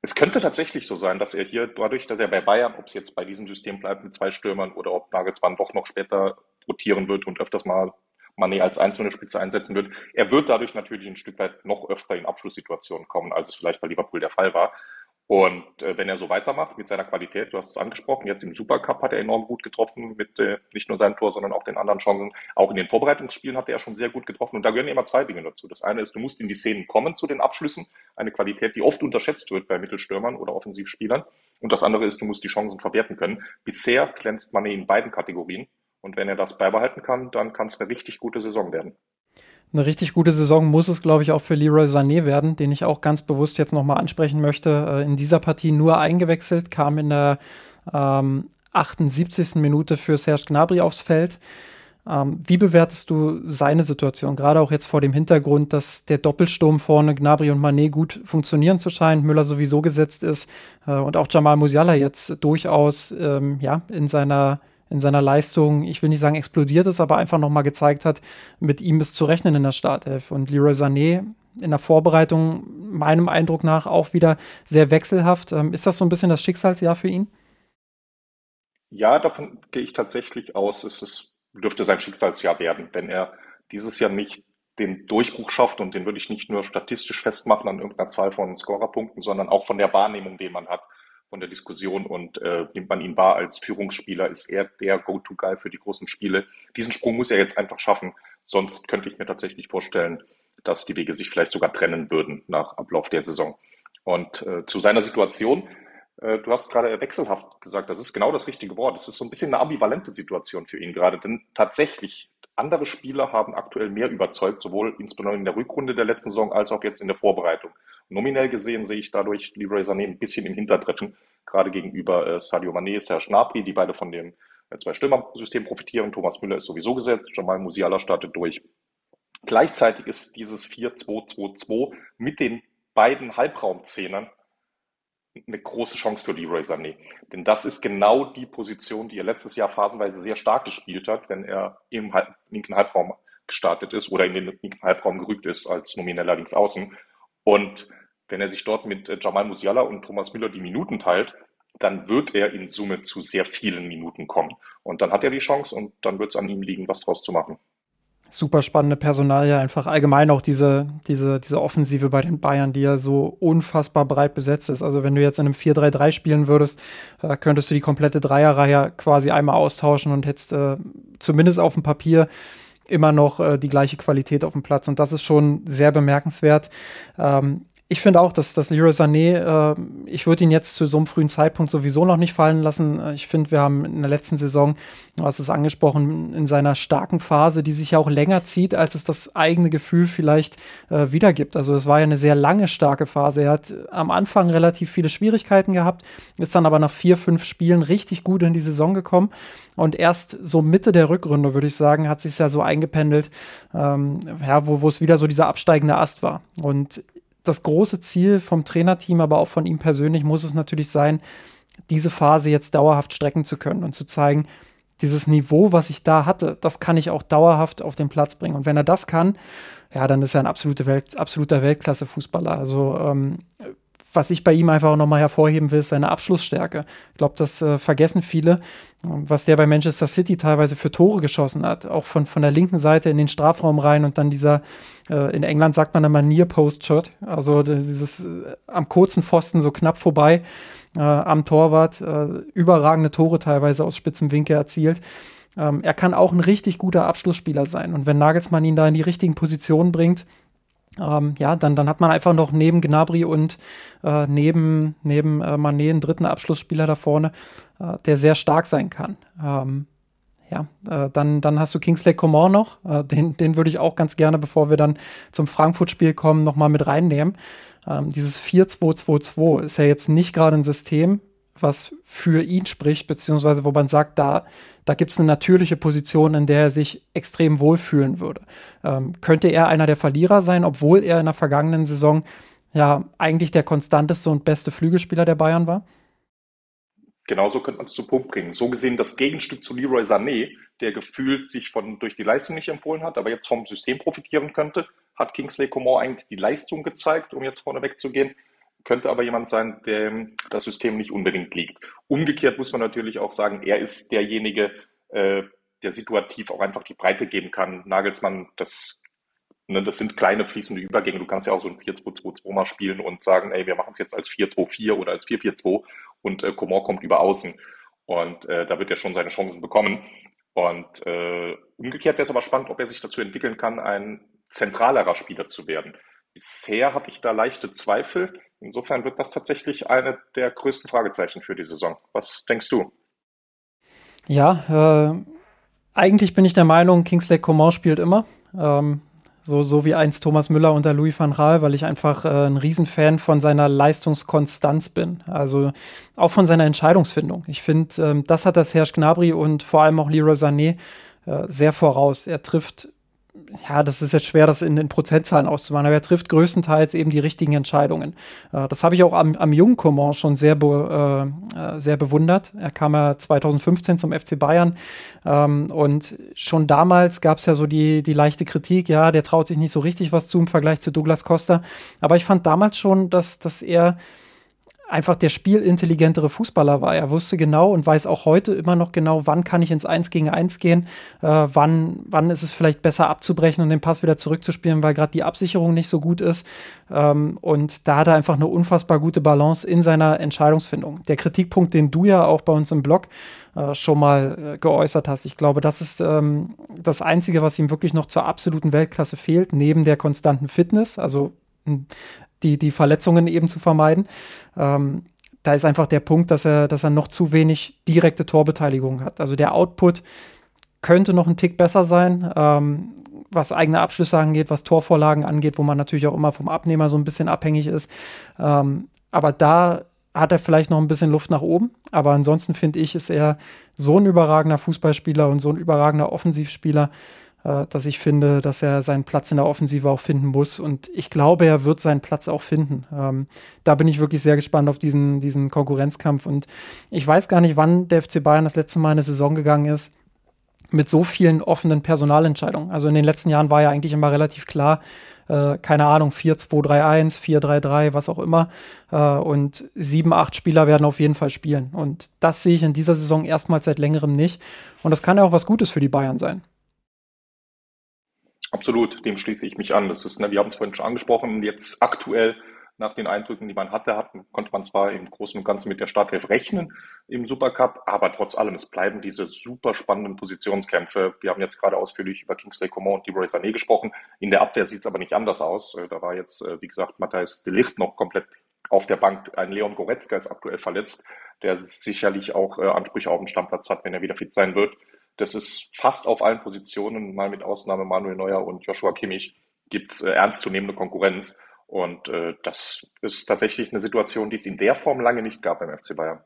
es könnte tatsächlich so sein, dass er hier dadurch, dass er bei Bayern, ob es jetzt bei diesem System bleibt mit zwei Stürmern oder ob Nagelsmann doch noch später rotieren wird und öfters mal Mané als einzelne Spitze einsetzen wird. Er wird dadurch natürlich ein Stück weit noch öfter in Abschlusssituationen kommen, als es vielleicht bei Liverpool der Fall war. Und äh, wenn er so weitermacht mit seiner Qualität, du hast es angesprochen, jetzt im Supercup hat er enorm gut getroffen mit äh, nicht nur seinem Tor, sondern auch den anderen Chancen. Auch in den Vorbereitungsspielen hat er schon sehr gut getroffen. Und da gehören immer zwei Dinge dazu. Das eine ist, du musst in die Szenen kommen zu den Abschlüssen. Eine Qualität, die oft unterschätzt wird bei Mittelstürmern oder Offensivspielern. Und das andere ist, du musst die Chancen verwerten können. Bisher glänzt Mané in beiden Kategorien. Und wenn er das beibehalten kann, dann kann es eine richtig gute Saison werden. Eine richtig gute Saison muss es, glaube ich, auch für Leroy Sané werden, den ich auch ganz bewusst jetzt nochmal ansprechen möchte. Äh, in dieser Partie nur eingewechselt, kam in der ähm, 78. Minute für Serge Gnabry aufs Feld. Ähm, wie bewertest du seine Situation, gerade auch jetzt vor dem Hintergrund, dass der Doppelsturm vorne Gnabry und Manet gut funktionieren zu scheinen, Müller sowieso gesetzt ist äh, und auch Jamal Musiala jetzt durchaus ähm, ja, in seiner in seiner Leistung, ich will nicht sagen explodiert ist, aber einfach nochmal gezeigt hat, mit ihm ist zu rechnen in der Startelf. Und Leroy Sané in der Vorbereitung meinem Eindruck nach auch wieder sehr wechselhaft. Ähm, ist das so ein bisschen das Schicksalsjahr für ihn? Ja, davon gehe ich tatsächlich aus. Es ist, dürfte sein Schicksalsjahr werden, wenn er dieses Jahr nicht den Durchbruch schafft und den würde ich nicht nur statistisch festmachen an irgendeiner Zahl von Scorerpunkten, sondern auch von der Wahrnehmung, die man hat von der Diskussion und äh, nimmt man ihn wahr als Führungsspieler, ist er der Go-To-Guy für die großen Spiele. Diesen Sprung muss er jetzt einfach schaffen, sonst könnte ich mir tatsächlich vorstellen, dass die Wege sich vielleicht sogar trennen würden nach Ablauf der Saison. Und äh, zu seiner Situation, äh, du hast gerade wechselhaft gesagt, das ist genau das richtige Wort. Es ist so ein bisschen eine ambivalente Situation für ihn gerade, denn tatsächlich andere Spieler haben aktuell mehr überzeugt, sowohl insbesondere in der Rückrunde der letzten Saison als auch jetzt in der Vorbereitung. Nominell gesehen sehe ich dadurch Leroy Sané ein bisschen im Hintertreffen, gerade gegenüber äh, Sadio Mané, Serge Gnabry, die beide von dem äh, Zwei-Stürmer-System profitieren. Thomas Müller ist sowieso gesetzt, Jamal Musiala startet durch. Gleichzeitig ist dieses 4-2-2-2 mit den beiden Halbraumzehnern eine große Chance für Leroy Sané. Denn das ist genau die Position, die er letztes Jahr phasenweise sehr stark gespielt hat, wenn er im linken Halbraum gestartet ist oder in den linken Halbraum gerückt ist als nomineller Linksaußen. Und wenn er sich dort mit äh, Jamal Musiala und Thomas Müller die Minuten teilt, dann wird er in Summe zu sehr vielen Minuten kommen. Und dann hat er die Chance und dann wird es an ihm liegen, was draus zu machen. Super spannende Personalie, einfach allgemein auch diese, diese, diese Offensive bei den Bayern, die ja so unfassbar breit besetzt ist. Also wenn du jetzt in einem 4-3-3 spielen würdest, äh, könntest du die komplette Dreierreihe quasi einmal austauschen und hättest äh, zumindest auf dem Papier immer noch äh, die gleiche Qualität auf dem Platz. Und das ist schon sehr bemerkenswert. Ähm, ich finde auch, dass, dass Leroy Sané, äh, ich würde ihn jetzt zu so einem frühen Zeitpunkt sowieso noch nicht fallen lassen. Äh, ich finde, wir haben in der letzten Saison, du hast es angesprochen, in seiner starken Phase, die sich ja auch länger zieht, als es das eigene Gefühl vielleicht äh, wiedergibt. Also es war ja eine sehr lange starke Phase. Er hat am Anfang relativ viele Schwierigkeiten gehabt, ist dann aber nach vier, fünf Spielen richtig gut in die Saison gekommen. Und erst so Mitte der Rückrunde, würde ich sagen, hat sich ja so eingependelt, ähm, ja, wo, wo es wieder so dieser absteigende Ast war. Und das große Ziel vom Trainerteam, aber auch von ihm persönlich muss es natürlich sein, diese Phase jetzt dauerhaft strecken zu können und zu zeigen, dieses Niveau, was ich da hatte, das kann ich auch dauerhaft auf den Platz bringen. Und wenn er das kann, ja, dann ist er ein absolute Welt, absoluter Weltklasse-Fußballer. Also ähm, was ich bei ihm einfach auch nochmal hervorheben will, ist seine Abschlussstärke. Ich glaube, das äh, vergessen viele, was der bei Manchester City teilweise für Tore geschossen hat. Auch von, von der linken Seite in den Strafraum rein und dann dieser, äh, in England sagt man immer Near Post Shot, also dieses äh, am kurzen Pfosten so knapp vorbei äh, am Torwart, äh, überragende Tore teilweise aus spitzen Winkel erzielt. Ähm, er kann auch ein richtig guter Abschlussspieler sein. Und wenn Nagelsmann ihn da in die richtigen Positionen bringt, ähm, ja, dann, dann hat man einfach noch neben Gnabry und äh, neben, neben äh, Manet einen dritten Abschlussspieler da vorne, äh, der sehr stark sein kann. Ähm, ja, äh, dann, dann hast du Kingsley Coman noch. Äh, den, den würde ich auch ganz gerne, bevor wir dann zum Frankfurt-Spiel kommen, nochmal mit reinnehmen. Ähm, dieses 4-2-2-2 ist ja jetzt nicht gerade ein System, was für ihn spricht, beziehungsweise wo man sagt, da, da gibt es eine natürliche Position, in der er sich extrem wohlfühlen würde. Ähm, könnte er einer der Verlierer sein, obwohl er in der vergangenen Saison ja eigentlich der konstanteste und beste Flügelspieler der Bayern war? Genauso könnte man es zu Punkt bringen. So gesehen das Gegenstück zu Leroy Sané, der gefühlt sich von, durch die Leistung nicht empfohlen hat, aber jetzt vom System profitieren könnte, hat Kingsley Coman eigentlich die Leistung gezeigt, um jetzt vorne wegzugehen, könnte aber jemand sein, dem das System nicht unbedingt liegt. Umgekehrt muss man natürlich auch sagen, er ist derjenige, äh, der situativ auch einfach die Breite geben kann. Nagelsmann, das Ne, das sind kleine fließende Übergänge. Du kannst ja auch so ein 4-2-2-2 mal spielen und sagen, ey, wir machen es jetzt als 4-2-4 oder als 4-4-2 und äh, Coman kommt über außen. Und äh, da wird er schon seine Chancen bekommen. Und äh, umgekehrt wäre es aber spannend, ob er sich dazu entwickeln kann, ein zentralerer Spieler zu werden. Bisher habe ich da leichte Zweifel. Insofern wird das tatsächlich eine der größten Fragezeichen für die Saison. Was denkst du? Ja, äh, eigentlich bin ich der Meinung, Kingsley Coman spielt immer. Ähm, so, so wie einst Thomas Müller unter Louis van Gaal, weil ich einfach äh, ein Riesenfan von seiner Leistungskonstanz bin. Also auch von seiner Entscheidungsfindung. Ich finde, ähm, das hat das Serge Gnabry und vor allem auch Leroy Sané äh, sehr voraus. Er trifft ja, das ist jetzt schwer, das in den Prozentzahlen auszumachen, aber er trifft größtenteils eben die richtigen Entscheidungen. Äh, das habe ich auch am, am jungen Coman schon sehr, be, äh, äh sehr bewundert. Er kam ja 2015 zum FC Bayern ähm, und schon damals gab es ja so die, die leichte Kritik, ja, der traut sich nicht so richtig was zu im Vergleich zu Douglas Costa. Aber ich fand damals schon, dass, dass er einfach der spielintelligentere Fußballer war. Er wusste genau und weiß auch heute immer noch genau, wann kann ich ins Eins gegen Eins gehen, äh, wann, wann ist es vielleicht besser abzubrechen und den Pass wieder zurückzuspielen, weil gerade die Absicherung nicht so gut ist. Ähm, und da hat er einfach eine unfassbar gute Balance in seiner Entscheidungsfindung. Der Kritikpunkt, den du ja auch bei uns im Blog äh, schon mal äh, geäußert hast, ich glaube, das ist ähm, das Einzige, was ihm wirklich noch zur absoluten Weltklasse fehlt, neben der konstanten Fitness. Also die, die Verletzungen eben zu vermeiden. Ähm, da ist einfach der Punkt, dass er, dass er noch zu wenig direkte Torbeteiligung hat. Also der Output könnte noch ein Tick besser sein, ähm, was eigene Abschlüsse angeht, was Torvorlagen angeht, wo man natürlich auch immer vom Abnehmer so ein bisschen abhängig ist. Ähm, aber da hat er vielleicht noch ein bisschen Luft nach oben. Aber ansonsten finde ich, ist er so ein überragender Fußballspieler und so ein überragender Offensivspieler, dass ich finde, dass er seinen Platz in der Offensive auch finden muss. Und ich glaube, er wird seinen Platz auch finden. Ähm, da bin ich wirklich sehr gespannt auf diesen, diesen Konkurrenzkampf. Und ich weiß gar nicht, wann der FC Bayern das letzte Mal in eine Saison gegangen ist mit so vielen offenen Personalentscheidungen. Also in den letzten Jahren war ja eigentlich immer relativ klar, äh, keine Ahnung, 4-2-3-1, 4-3-3, was auch immer. Äh, und sieben, acht Spieler werden auf jeden Fall spielen. Und das sehe ich in dieser Saison erstmals seit längerem nicht. Und das kann ja auch was Gutes für die Bayern sein. Absolut, dem schließe ich mich an. Das ist, ne, wir haben es vorhin schon angesprochen, jetzt aktuell nach den Eindrücken, die man hatte, hat, konnte man zwar im Großen und Ganzen mit der Startelf rechnen im Supercup, aber trotz allem, es bleiben diese super spannenden Positionskämpfe. Wir haben jetzt gerade ausführlich über Kingsley Coman und Leroy Sané gesprochen. In der Abwehr sieht es aber nicht anders aus. Äh, da war jetzt, äh, wie gesagt, Matthijs de Licht noch komplett auf der Bank. Ein Leon Goretzka ist aktuell verletzt, der sicherlich auch äh, Ansprüche auf den Stammplatz hat, wenn er wieder fit sein wird. Das ist fast auf allen Positionen, mal mit Ausnahme Manuel Neuer und Joshua Kimmich, gibt es äh, ernstzunehmende Konkurrenz. Und äh, das ist tatsächlich eine Situation, die es in der Form lange nicht gab beim FC Bayern.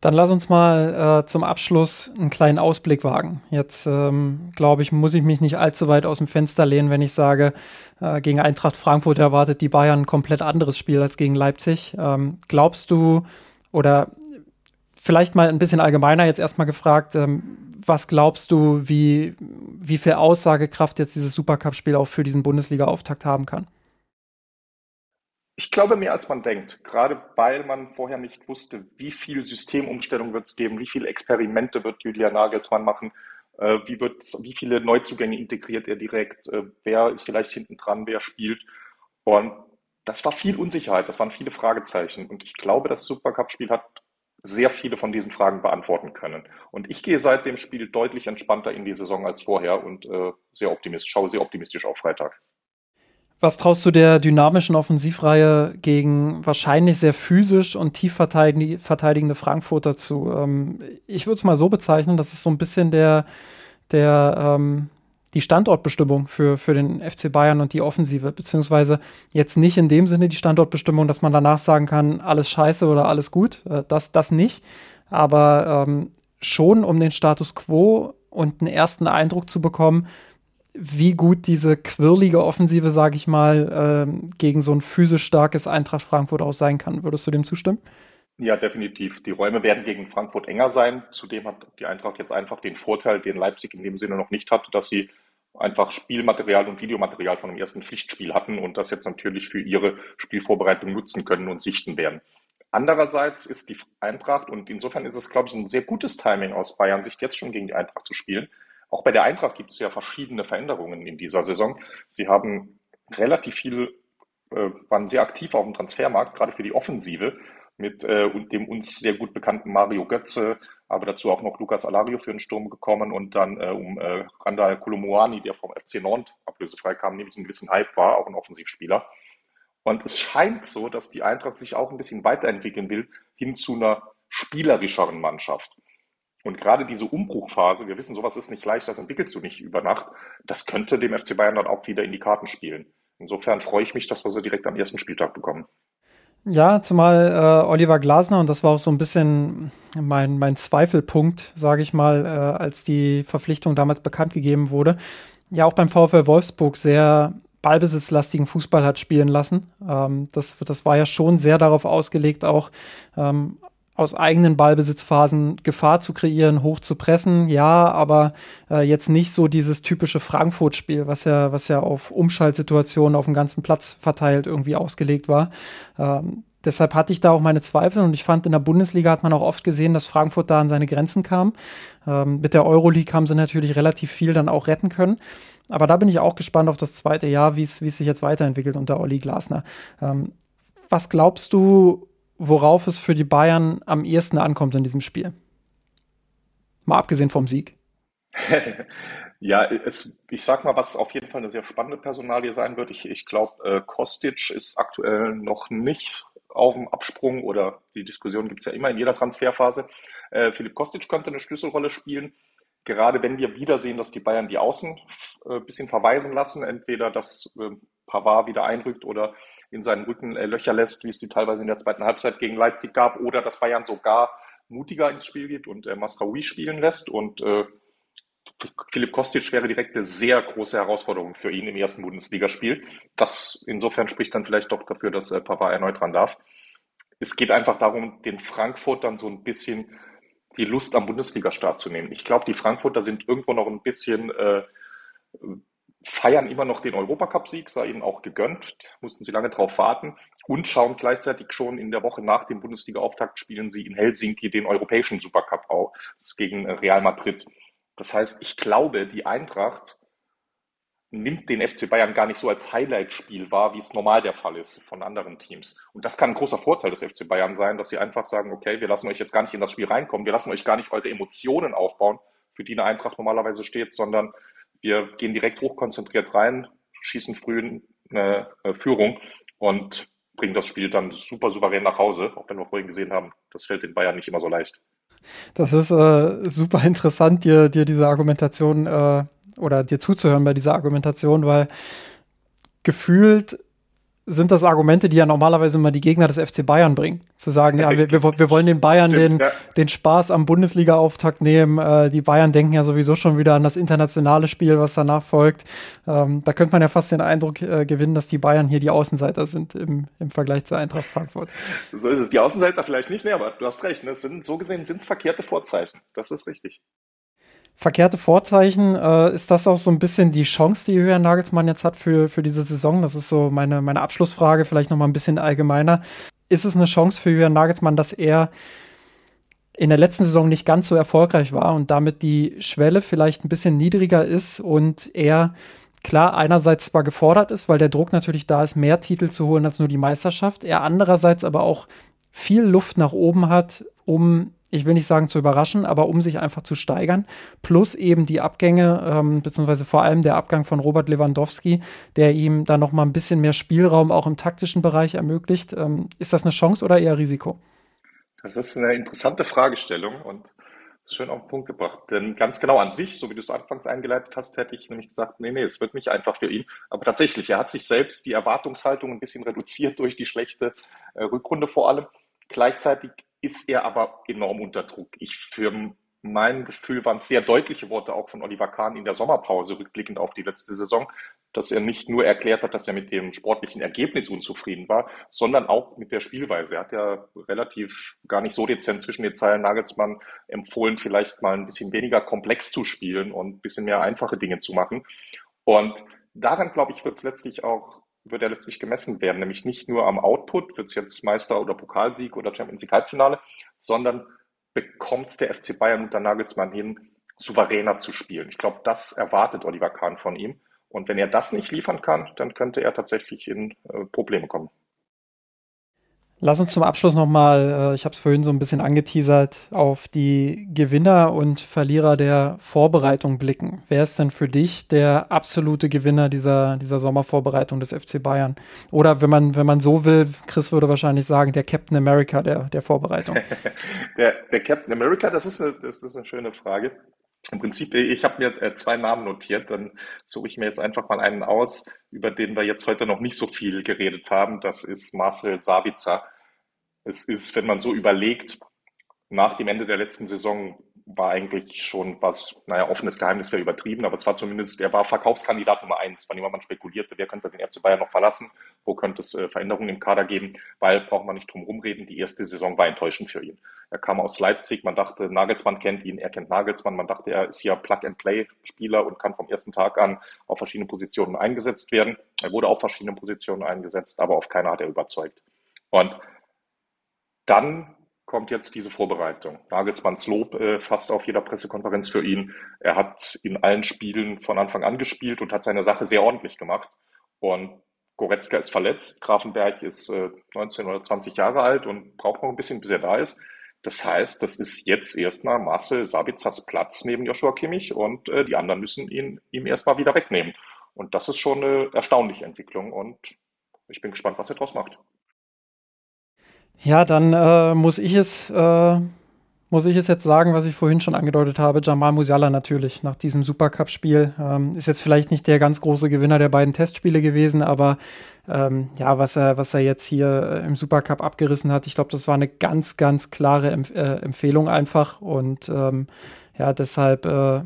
Dann lass uns mal äh, zum Abschluss einen kleinen Ausblick wagen. Jetzt ähm, glaube ich, muss ich mich nicht allzu weit aus dem Fenster lehnen, wenn ich sage, äh, gegen Eintracht Frankfurt erwartet die Bayern ein komplett anderes Spiel als gegen Leipzig. Ähm, glaubst du oder vielleicht mal ein bisschen allgemeiner jetzt erstmal gefragt, ähm, was glaubst du, wie, wie viel Aussagekraft jetzt dieses Supercup-Spiel auch für diesen Bundesliga-Auftakt haben kann? Ich glaube mehr als man denkt, gerade weil man vorher nicht wusste, wie viel Systemumstellung wird es geben, wie viele Experimente wird Julian Nagelsmann machen, äh, wie, wie viele Neuzugänge integriert er direkt, äh, wer ist vielleicht hinten dran, wer spielt. Und das war viel Unsicherheit, das waren viele Fragezeichen. Und ich glaube, das Supercup-Spiel hat sehr viele von diesen Fragen beantworten können. Und ich gehe seit dem Spiel deutlich entspannter in die Saison als vorher und äh, sehr optimistisch, schaue sehr optimistisch auf Freitag. Was traust du der dynamischen Offensivreihe gegen wahrscheinlich sehr physisch und tief verteidigende Frankfurter zu? Ähm, ich würde es mal so bezeichnen, das ist so ein bisschen der, der, ähm, die Standortbestimmung für, für den FC Bayern und die Offensive, beziehungsweise jetzt nicht in dem Sinne die Standortbestimmung, dass man danach sagen kann, alles scheiße oder alles gut, äh, das, das nicht, aber ähm, schon um den Status quo und einen ersten Eindruck zu bekommen, wie gut diese quirlige Offensive, sage ich mal, ähm, gegen so ein physisch starkes Eintracht Frankfurt auch sein kann. Würdest du dem zustimmen? Ja, definitiv. Die Räume werden gegen Frankfurt enger sein. Zudem hat die Eintracht jetzt einfach den Vorteil, den Leipzig in dem Sinne noch nicht hat, dass sie einfach Spielmaterial und Videomaterial von dem ersten Pflichtspiel hatten und das jetzt natürlich für ihre Spielvorbereitung nutzen können und sichten werden. Andererseits ist die Eintracht, und insofern ist es, glaube ich, ein sehr gutes Timing aus Bayern Sicht, jetzt schon gegen die Eintracht zu spielen, auch bei der Eintracht gibt es ja verschiedene Veränderungen in dieser Saison. Sie haben relativ viel, äh, waren sehr aktiv auf dem Transfermarkt, gerade für die Offensive, mit äh, dem uns sehr gut bekannten Mario Götze, aber dazu auch noch Lukas Alario für den Sturm gekommen und dann äh, um äh, Randall Kolomoani, der vom FC Nantes ablösefrei kam, nämlich ein gewissen Hype war, auch ein Offensivspieler. Und es scheint so, dass die Eintracht sich auch ein bisschen weiterentwickeln will hin zu einer spielerischeren Mannschaft. Und gerade diese Umbruchphase, wir wissen, sowas ist nicht leicht, das entwickelst du nicht über Nacht, das könnte dem FC Bayern dann auch wieder in die Karten spielen. Insofern freue ich mich, dass wir sie direkt am ersten Spieltag bekommen. Ja, zumal äh, Oliver Glasner, und das war auch so ein bisschen mein, mein Zweifelpunkt, sage ich mal, äh, als die Verpflichtung damals bekannt gegeben wurde, ja auch beim VfL Wolfsburg sehr ballbesitzlastigen Fußball hat spielen lassen. Ähm, das, das war ja schon sehr darauf ausgelegt, auch ähm, aus eigenen Ballbesitzphasen Gefahr zu kreieren, hoch zu pressen, ja, aber äh, jetzt nicht so dieses typische Frankfurt-Spiel, was ja, was ja auf Umschaltsituationen auf dem ganzen Platz verteilt irgendwie ausgelegt war. Ähm, deshalb hatte ich da auch meine Zweifel und ich fand, in der Bundesliga hat man auch oft gesehen, dass Frankfurt da an seine Grenzen kam. Ähm, mit der Euroleague haben sie natürlich relativ viel dann auch retten können. Aber da bin ich auch gespannt auf das zweite Jahr, wie es sich jetzt weiterentwickelt unter Olli Glasner. Ähm, was glaubst du, worauf es für die Bayern am ehesten ankommt in diesem Spiel? Mal abgesehen vom Sieg. ja, es, ich sag mal, was auf jeden Fall eine sehr spannende Personalie sein wird. Ich, ich glaube, äh, Kostic ist aktuell noch nicht auf dem Absprung oder die Diskussion gibt es ja immer in jeder Transferphase. Äh, Philipp Kostic könnte eine Schlüsselrolle spielen. Gerade wenn wir wieder sehen, dass die Bayern die Außen ein äh, bisschen verweisen lassen, entweder dass äh, Pavard wieder einrückt oder in seinen Rücken äh, Löcher lässt, wie es die teilweise in der zweiten Halbzeit gegen Leipzig gab, oder dass Bayern sogar mutiger ins Spiel geht und äh, Masraoui spielen lässt. Und äh, Philipp Kostic wäre direkt eine sehr große Herausforderung für ihn im ersten Bundesligaspiel. Das insofern spricht dann vielleicht doch dafür, dass äh, Papa erneut ran darf. Es geht einfach darum, den Frankfurtern so ein bisschen die Lust am Bundesliga-Start zu nehmen. Ich glaube, die Frankfurter sind irgendwo noch ein bisschen äh, feiern immer noch den Europacup-Sieg, sei ihnen auch gegönnt, mussten sie lange darauf warten und schauen gleichzeitig schon in der Woche nach dem Bundesliga-Auftakt spielen sie in Helsinki den europäischen Supercup aus gegen Real Madrid. Das heißt, ich glaube, die Eintracht nimmt den FC Bayern gar nicht so als Highlight-Spiel wahr, wie es normal der Fall ist von anderen Teams. Und das kann ein großer Vorteil des FC Bayern sein, dass sie einfach sagen, okay, wir lassen euch jetzt gar nicht in das Spiel reinkommen, wir lassen euch gar nicht eure Emotionen aufbauen, für die eine Eintracht normalerweise steht, sondern wir gehen direkt hochkonzentriert rein, schießen früh eine Führung und bringen das Spiel dann super souverän nach Hause, auch wenn wir vorhin gesehen haben, das fällt den Bayern nicht immer so leicht. Das ist äh, super interessant, dir, dir diese Argumentation äh, oder dir zuzuhören bei dieser Argumentation, weil gefühlt sind das Argumente, die ja normalerweise immer die Gegner des FC Bayern bringen. Zu sagen, ja, wir, wir, wir wollen den Bayern Stimmt, den, ja. den Spaß am Bundesliga-Auftakt nehmen. Äh, die Bayern denken ja sowieso schon wieder an das internationale Spiel, was danach folgt. Ähm, da könnte man ja fast den Eindruck äh, gewinnen, dass die Bayern hier die Außenseiter sind im, im Vergleich zur Eintracht Frankfurt. So ist es. Die Außenseiter vielleicht nicht mehr, aber du hast recht. Ne? Sind, so gesehen sind es verkehrte Vorzeichen. Das ist richtig verkehrte Vorzeichen. Äh, ist das auch so ein bisschen die Chance, die Julian Nagelsmann jetzt hat für, für diese Saison? Das ist so meine, meine Abschlussfrage, vielleicht noch mal ein bisschen allgemeiner. Ist es eine Chance für Julian Nagelsmann, dass er in der letzten Saison nicht ganz so erfolgreich war und damit die Schwelle vielleicht ein bisschen niedriger ist und er klar einerseits zwar gefordert ist, weil der Druck natürlich da ist, mehr Titel zu holen als nur die Meisterschaft, er andererseits aber auch viel Luft nach oben hat, um ich will nicht sagen zu überraschen, aber um sich einfach zu steigern. Plus eben die Abgänge, ähm, beziehungsweise vor allem der Abgang von Robert Lewandowski, der ihm da noch mal ein bisschen mehr Spielraum auch im taktischen Bereich ermöglicht. Ähm, ist das eine Chance oder eher Risiko? Das ist eine interessante Fragestellung und schön auf den Punkt gebracht. Denn ganz genau an sich, so wie du es anfangs eingeleitet hast, hätte ich nämlich gesagt, nee, nee, es wird nicht einfach für ihn. Aber tatsächlich, er hat sich selbst die Erwartungshaltung ein bisschen reduziert durch die schlechte äh, Rückrunde vor allem. Gleichzeitig ist er aber enorm unter Druck. Ich für mein Gefühl waren sehr deutliche Worte auch von Oliver Kahn in der Sommerpause rückblickend auf die letzte Saison, dass er nicht nur erklärt hat, dass er mit dem sportlichen Ergebnis unzufrieden war, sondern auch mit der Spielweise. Er hat ja relativ gar nicht so dezent zwischen den Zeilen Nagelsmann empfohlen, vielleicht mal ein bisschen weniger komplex zu spielen und ein bisschen mehr einfache Dinge zu machen. Und daran, glaube ich, wird es letztlich auch wird er letztlich gemessen werden, nämlich nicht nur am Output, wird es jetzt Meister- oder Pokalsieg oder Champions League Halbfinale, sondern bekommt es der FC Bayern unter Nagelsmann hin, souveräner zu spielen. Ich glaube, das erwartet Oliver Kahn von ihm. Und wenn er das nicht liefern kann, dann könnte er tatsächlich in äh, Probleme kommen. Lass uns zum Abschluss nochmal, äh, ich habe es vorhin so ein bisschen angeteasert, auf die Gewinner und Verlierer der Vorbereitung blicken. Wer ist denn für dich der absolute Gewinner dieser, dieser Sommervorbereitung des FC Bayern? Oder wenn man, wenn man so will, Chris würde wahrscheinlich sagen, der Captain America der, der Vorbereitung. der, der Captain America, das ist, eine, das ist eine schöne Frage. Im Prinzip, ich habe mir äh, zwei Namen notiert, dann suche ich mir jetzt einfach mal einen aus, über den wir jetzt heute noch nicht so viel geredet haben. Das ist Marcel Sabitzer. Es ist, wenn man so überlegt, nach dem Ende der letzten Saison war eigentlich schon was, naja, offenes Geheimnis wäre übertrieben, aber es war zumindest, er war Verkaufskandidat Nummer eins, von dem man spekulierte, wer könnte den FC Bayern noch verlassen, wo könnte es äh, Veränderungen im Kader geben, weil, braucht man nicht drum rumreden, die erste Saison war enttäuschend für ihn. Er kam aus Leipzig, man dachte, Nagelsmann kennt ihn, er kennt Nagelsmann, man dachte, er ist ja Plug-and-Play-Spieler und kann vom ersten Tag an auf verschiedene Positionen eingesetzt werden. Er wurde auf verschiedene Positionen eingesetzt, aber auf keiner hat er überzeugt. Und dann kommt jetzt diese Vorbereitung. Nagelsmanns Lob äh, fast auf jeder Pressekonferenz für ihn. Er hat in allen Spielen von Anfang an gespielt und hat seine Sache sehr ordentlich gemacht. Und Goretzka ist verletzt, Grafenberg ist äh, 19 oder 20 Jahre alt und braucht noch ein bisschen, bis er da ist. Das heißt, das ist jetzt erstmal Marcel Sabitzers Platz neben Joshua Kimmich und äh, die anderen müssen ihn ihm erstmal wieder wegnehmen. Und das ist schon eine erstaunliche Entwicklung und ich bin gespannt, was er daraus macht. Ja, dann äh, muss ich es äh, muss ich es jetzt sagen, was ich vorhin schon angedeutet habe. Jamal Musiala natürlich nach diesem Supercup-Spiel ähm, ist jetzt vielleicht nicht der ganz große Gewinner der beiden Testspiele gewesen, aber ähm, ja, was er was er jetzt hier äh, im Supercup abgerissen hat, ich glaube, das war eine ganz ganz klare Empf äh, Empfehlung einfach und ähm, ja deshalb äh,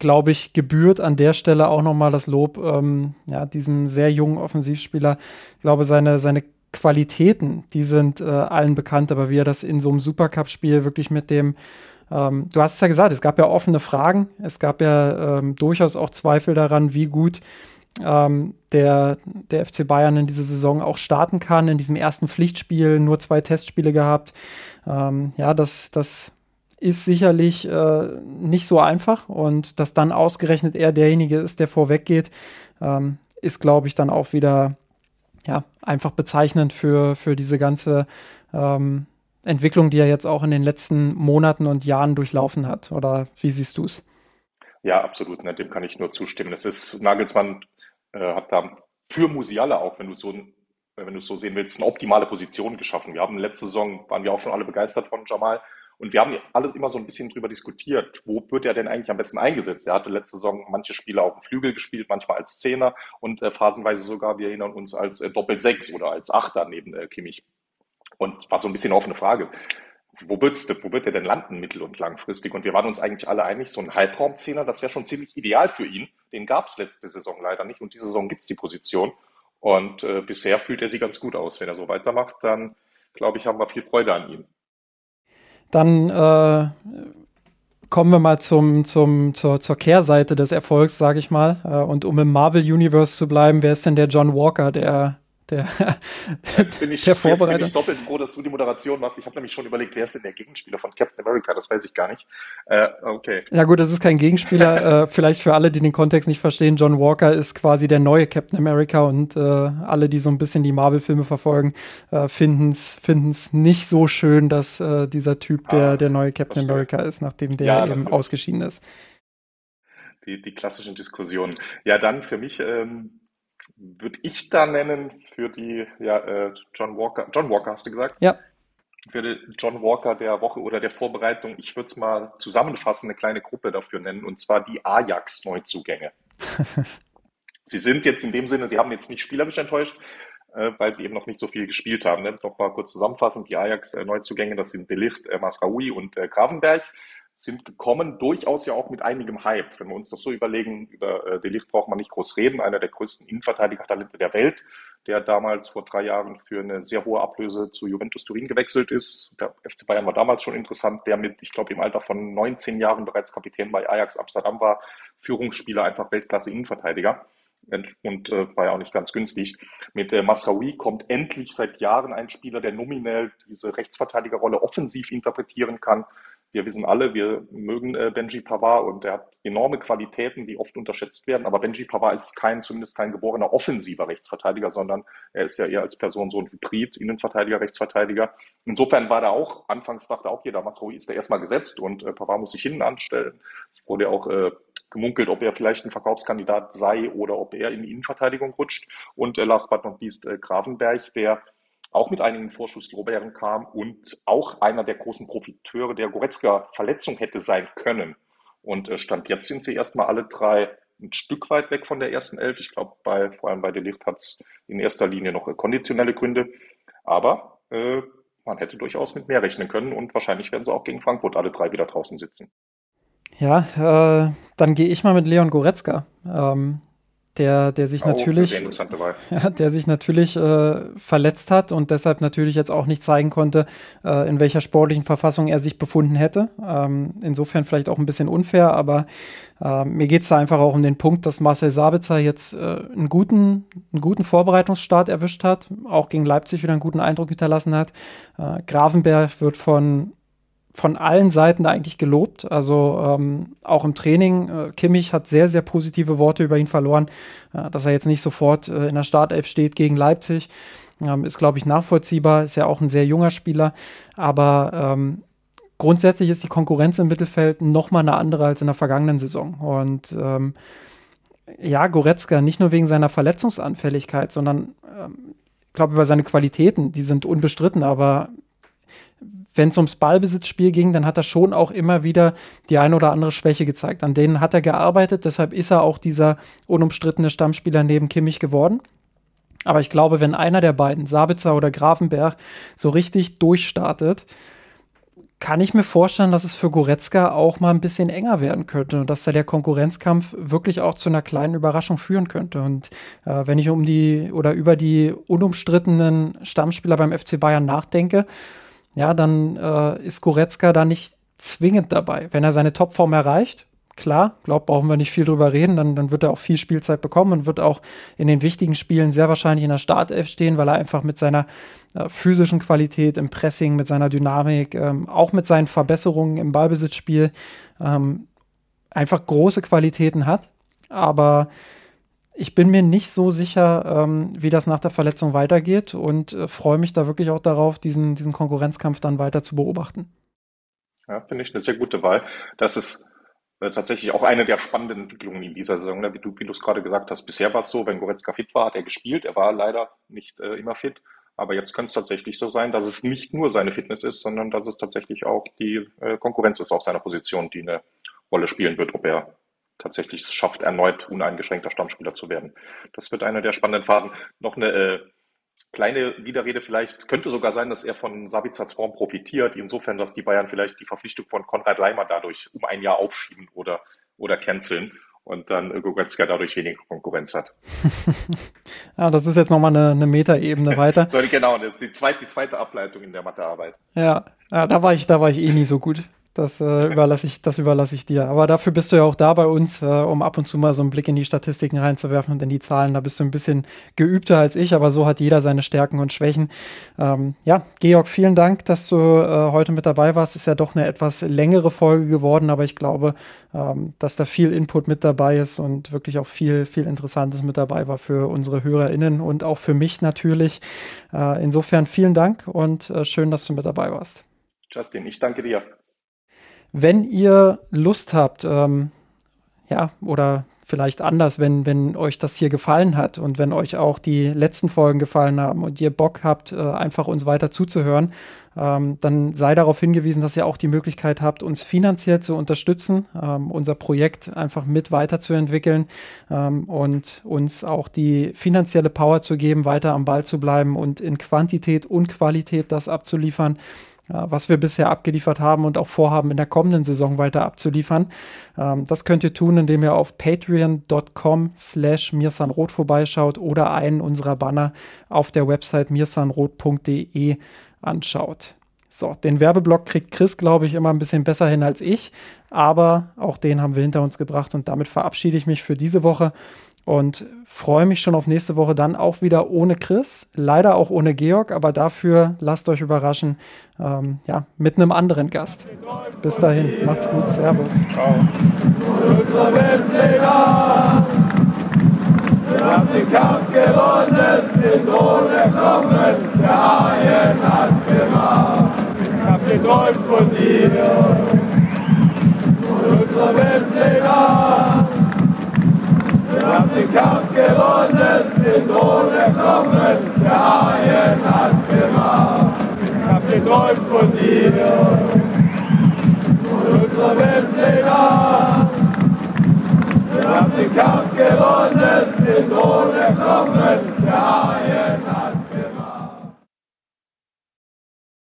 glaube ich, gebührt an der Stelle auch nochmal das Lob ähm, ja, diesem sehr jungen Offensivspieler. Ich glaube, seine, seine Qualitäten, die sind äh, allen bekannt, aber wie er das in so einem Supercup-Spiel wirklich mit dem, ähm, du hast es ja gesagt, es gab ja offene Fragen, es gab ja ähm, durchaus auch Zweifel daran, wie gut ähm, der, der FC Bayern in dieser Saison auch starten kann. In diesem ersten Pflichtspiel nur zwei Testspiele gehabt. Ähm, ja, das, das ist sicherlich äh, nicht so einfach und dass dann ausgerechnet er derjenige ist, der vorweggeht, ähm, ist, glaube ich, dann auch wieder ja, einfach bezeichnend für, für diese ganze ähm, Entwicklung, die er jetzt auch in den letzten Monaten und Jahren durchlaufen hat. Oder wie siehst du es? Ja, absolut. Ne, dem kann ich nur zustimmen. Es ist, Nagelsmann äh, hat da für Musiala auch, wenn du so wenn du es so sehen willst, eine optimale Position geschaffen. Wir haben letzte Saison, waren wir auch schon alle begeistert von Jamal. Und wir haben alles immer so ein bisschen drüber diskutiert, wo wird er denn eigentlich am besten eingesetzt? Er hatte letzte Saison manche Spiele auf dem Flügel gespielt, manchmal als Zehner und äh, phasenweise sogar, wir erinnern uns, als äh, Doppel-Sechs oder als Achter neben äh, Kimmich. Und war so ein bisschen offene Frage. Wo, wird's, wo wird er denn landen, mittel- und langfristig? Und wir waren uns eigentlich alle einig, so ein Halbraumzehner, das wäre schon ziemlich ideal für ihn. Den gab es letzte Saison leider nicht und diese Saison gibt es die Position. Und äh, bisher fühlt er sie ganz gut aus. Wenn er so weitermacht, dann glaube ich, haben wir viel Freude an ihm. Dann äh, kommen wir mal zum, zum, zur, zur Kehrseite des Erfolgs, sage ich mal. Äh, und um im Marvel Universe zu bleiben, wer ist denn der John Walker der, der, bin ich, der Vorbereiter. Bin ich doppelt froh, dass du die Moderation machst. Ich habe nämlich schon überlegt, wer ist denn der Gegenspieler von Captain America? Das weiß ich gar nicht. Äh, okay. Ja gut, das ist kein Gegenspieler. äh, vielleicht für alle, die den Kontext nicht verstehen, John Walker ist quasi der neue Captain America und äh, alle, die so ein bisschen die Marvel-Filme verfolgen, äh, finden es nicht so schön, dass äh, dieser Typ der, ah, der neue Captain. America ist, nachdem der ja, eben ausgeschieden ist. Die, die klassischen Diskussionen. Ja, dann für mich ähm, würde ich da nennen für die, ja, äh, John Walker. John Walker hast du gesagt? Ja. Für den John Walker der Woche oder der Vorbereitung, ich würde es mal zusammenfassen, eine kleine Gruppe dafür nennen, und zwar die Ajax-Neuzugänge. sie sind jetzt in dem Sinne, sie haben jetzt nicht spielerisch enttäuscht, äh, weil sie eben noch nicht so viel gespielt haben. Ne? Nochmal kurz zusammenfassend, die Ajax-Neuzugänge, das sind Delicht, äh, Masraoui und äh, Gravenberg sind gekommen, durchaus ja auch mit einigem Hype. Wenn wir uns das so überlegen, über äh, Delicht braucht man nicht groß reden, einer der größten Innenverteidiger-Talente der Welt, der damals vor drei Jahren für eine sehr hohe Ablöse zu Juventus Turin gewechselt ist. Der FC Bayern war damals schon interessant, der mit, ich glaube, im Alter von 19 Jahren bereits Kapitän bei Ajax Amsterdam war, Führungsspieler, einfach Weltklasse Innenverteidiger und äh, war ja auch nicht ganz günstig. Mit äh, Masraoui kommt endlich seit Jahren ein Spieler, der nominell diese Rechtsverteidigerrolle offensiv interpretieren kann, wir wissen alle, wir mögen äh, Benji Pavard und er hat enorme Qualitäten, die oft unterschätzt werden. Aber Benji Pavard ist kein, zumindest kein geborener offensiver Rechtsverteidiger, sondern er ist ja eher als Person so ein Hybrid, Innenverteidiger, Rechtsverteidiger. Insofern war da auch, anfangs dachte auch jeder, Masroi ist da erstmal gesetzt und äh, Pavard muss sich hinten anstellen. Es wurde auch äh, gemunkelt, ob er vielleicht ein Verkaufskandidat sei oder ob er in die Innenverteidigung rutscht. Und äh, last but not least äh, Gravenberg, der auch mit einigen Vorschusslorbeeren kam und auch einer der großen Profiteure der Goretzka-Verletzung hätte sein können. Und äh, Stand jetzt sind sie erstmal alle drei ein Stück weit weg von der ersten Elf. Ich glaube, bei, vor allem bei Delicht hat es in erster Linie noch konditionelle Gründe. Aber äh, man hätte durchaus mit mehr rechnen können und wahrscheinlich werden sie auch gegen Frankfurt alle drei wieder draußen sitzen. Ja, äh, dann gehe ich mal mit Leon Goretzka. Ähm, der, der sich oh, natürlich, ja, der sich natürlich äh, verletzt hat und deshalb natürlich jetzt auch nicht zeigen konnte, äh, in welcher sportlichen Verfassung er sich befunden hätte. Ähm, insofern vielleicht auch ein bisschen unfair, aber äh, mir geht es da einfach auch um den Punkt, dass Marcel Sabitzer jetzt äh, einen, guten, einen guten Vorbereitungsstart erwischt hat, auch gegen Leipzig wieder einen guten Eindruck hinterlassen hat. Äh, Gravenberg wird von von allen Seiten eigentlich gelobt. Also ähm, auch im Training. Äh, Kimmich hat sehr, sehr positive Worte über ihn verloren. Äh, dass er jetzt nicht sofort äh, in der Startelf steht gegen Leipzig, ähm, ist, glaube ich, nachvollziehbar. Ist ja auch ein sehr junger Spieler. Aber ähm, grundsätzlich ist die Konkurrenz im Mittelfeld noch mal eine andere als in der vergangenen Saison. Und ähm, ja, Goretzka nicht nur wegen seiner Verletzungsanfälligkeit, sondern ähm, ich glaube, über seine Qualitäten, die sind unbestritten, aber wenn es ums Ballbesitzspiel ging, dann hat er schon auch immer wieder die eine oder andere Schwäche gezeigt. An denen hat er gearbeitet, deshalb ist er auch dieser unumstrittene Stammspieler neben Kimmich geworden. Aber ich glaube, wenn einer der beiden, Sabitzer oder Grafenberg, so richtig durchstartet, kann ich mir vorstellen, dass es für Goretzka auch mal ein bisschen enger werden könnte und dass da der Konkurrenzkampf wirklich auch zu einer kleinen Überraschung führen könnte. Und äh, wenn ich um die oder über die unumstrittenen Stammspieler beim FC Bayern nachdenke, ja, dann äh, ist Goretzka da nicht zwingend dabei. Wenn er seine Topform erreicht, klar, glaub, brauchen wir nicht viel drüber reden, dann, dann wird er auch viel Spielzeit bekommen und wird auch in den wichtigen Spielen sehr wahrscheinlich in der Startelf stehen, weil er einfach mit seiner äh, physischen Qualität im Pressing, mit seiner Dynamik, ähm, auch mit seinen Verbesserungen im Ballbesitzspiel ähm, einfach große Qualitäten hat. Aber ich bin mir nicht so sicher, ähm, wie das nach der Verletzung weitergeht und äh, freue mich da wirklich auch darauf, diesen, diesen Konkurrenzkampf dann weiter zu beobachten. Ja, finde ich eine sehr gute Wahl. Das ist äh, tatsächlich auch eine der spannenden Entwicklungen in dieser Saison. Ne? Wie du es gerade gesagt hast, bisher war es so, wenn Goretzka fit war, hat er gespielt. Er war leider nicht äh, immer fit. Aber jetzt könnte es tatsächlich so sein, dass es nicht nur seine Fitness ist, sondern dass es tatsächlich auch die äh, Konkurrenz ist auf seiner Position, die eine Rolle spielen wird, ob er tatsächlich schafft, erneut uneingeschränkter Stammspieler zu werden. Das wird eine der spannenden Phasen. Noch eine äh, kleine Widerrede vielleicht. Könnte sogar sein, dass er von Sabitzers Form profitiert, insofern, dass die Bayern vielleicht die Verpflichtung von Konrad Leimer dadurch um ein Jahr aufschieben oder, oder canceln und dann Goretzka dadurch weniger Konkurrenz hat. ja, das ist jetzt nochmal eine, eine Metaebene weiter. so, genau, die zweite, die zweite Ableitung in der Mathearbeit. Ja, ja, da war ich, da war ich eh nie so gut. Das äh, überlasse ich, das überlasse ich dir. Aber dafür bist du ja auch da bei uns, äh, um ab und zu mal so einen Blick in die Statistiken reinzuwerfen und in die Zahlen. Da bist du ein bisschen geübter als ich, aber so hat jeder seine Stärken und Schwächen. Ähm, ja, Georg, vielen Dank, dass du äh, heute mit dabei warst. Ist ja doch eine etwas längere Folge geworden, aber ich glaube, ähm, dass da viel Input mit dabei ist und wirklich auch viel, viel Interessantes mit dabei war für unsere HörerInnen und auch für mich natürlich. Äh, insofern vielen Dank und äh, schön, dass du mit dabei warst. Justin, ich danke dir. Wenn ihr Lust habt, ähm, ja, oder vielleicht anders, wenn, wenn euch das hier gefallen hat und wenn euch auch die letzten Folgen gefallen haben und ihr Bock habt, äh, einfach uns weiter zuzuhören, ähm, dann sei darauf hingewiesen, dass ihr auch die Möglichkeit habt, uns finanziell zu unterstützen, ähm, unser Projekt einfach mit weiterzuentwickeln ähm, und uns auch die finanzielle Power zu geben, weiter am Ball zu bleiben und in Quantität und Qualität das abzuliefern, was wir bisher abgeliefert haben und auch vorhaben, in der kommenden Saison weiter abzuliefern. Ähm, das könnt ihr tun, indem ihr auf patreon.com slash mirsanrot vorbeischaut oder einen unserer Banner auf der Website mirsanrot.de anschaut. So, den Werbeblock kriegt Chris, glaube ich, immer ein bisschen besser hin als ich, aber auch den haben wir hinter uns gebracht und damit verabschiede ich mich für diese Woche und freue mich schon auf nächste Woche dann auch wieder ohne Chris, leider auch ohne Georg, aber dafür lasst euch überraschen, ähm, ja, mit einem anderen Gast. Bis dahin, macht's gut, Servus. Ciao. Wir haben. Wir haben den Kampf gewonnen, den Thron erkommen, der Haien hat's gemacht. Ich hab geträumt von dir, von unserer Weltpläne. Wir haben den Kampf gewonnen, den Thron erkommen, der Haien hat's.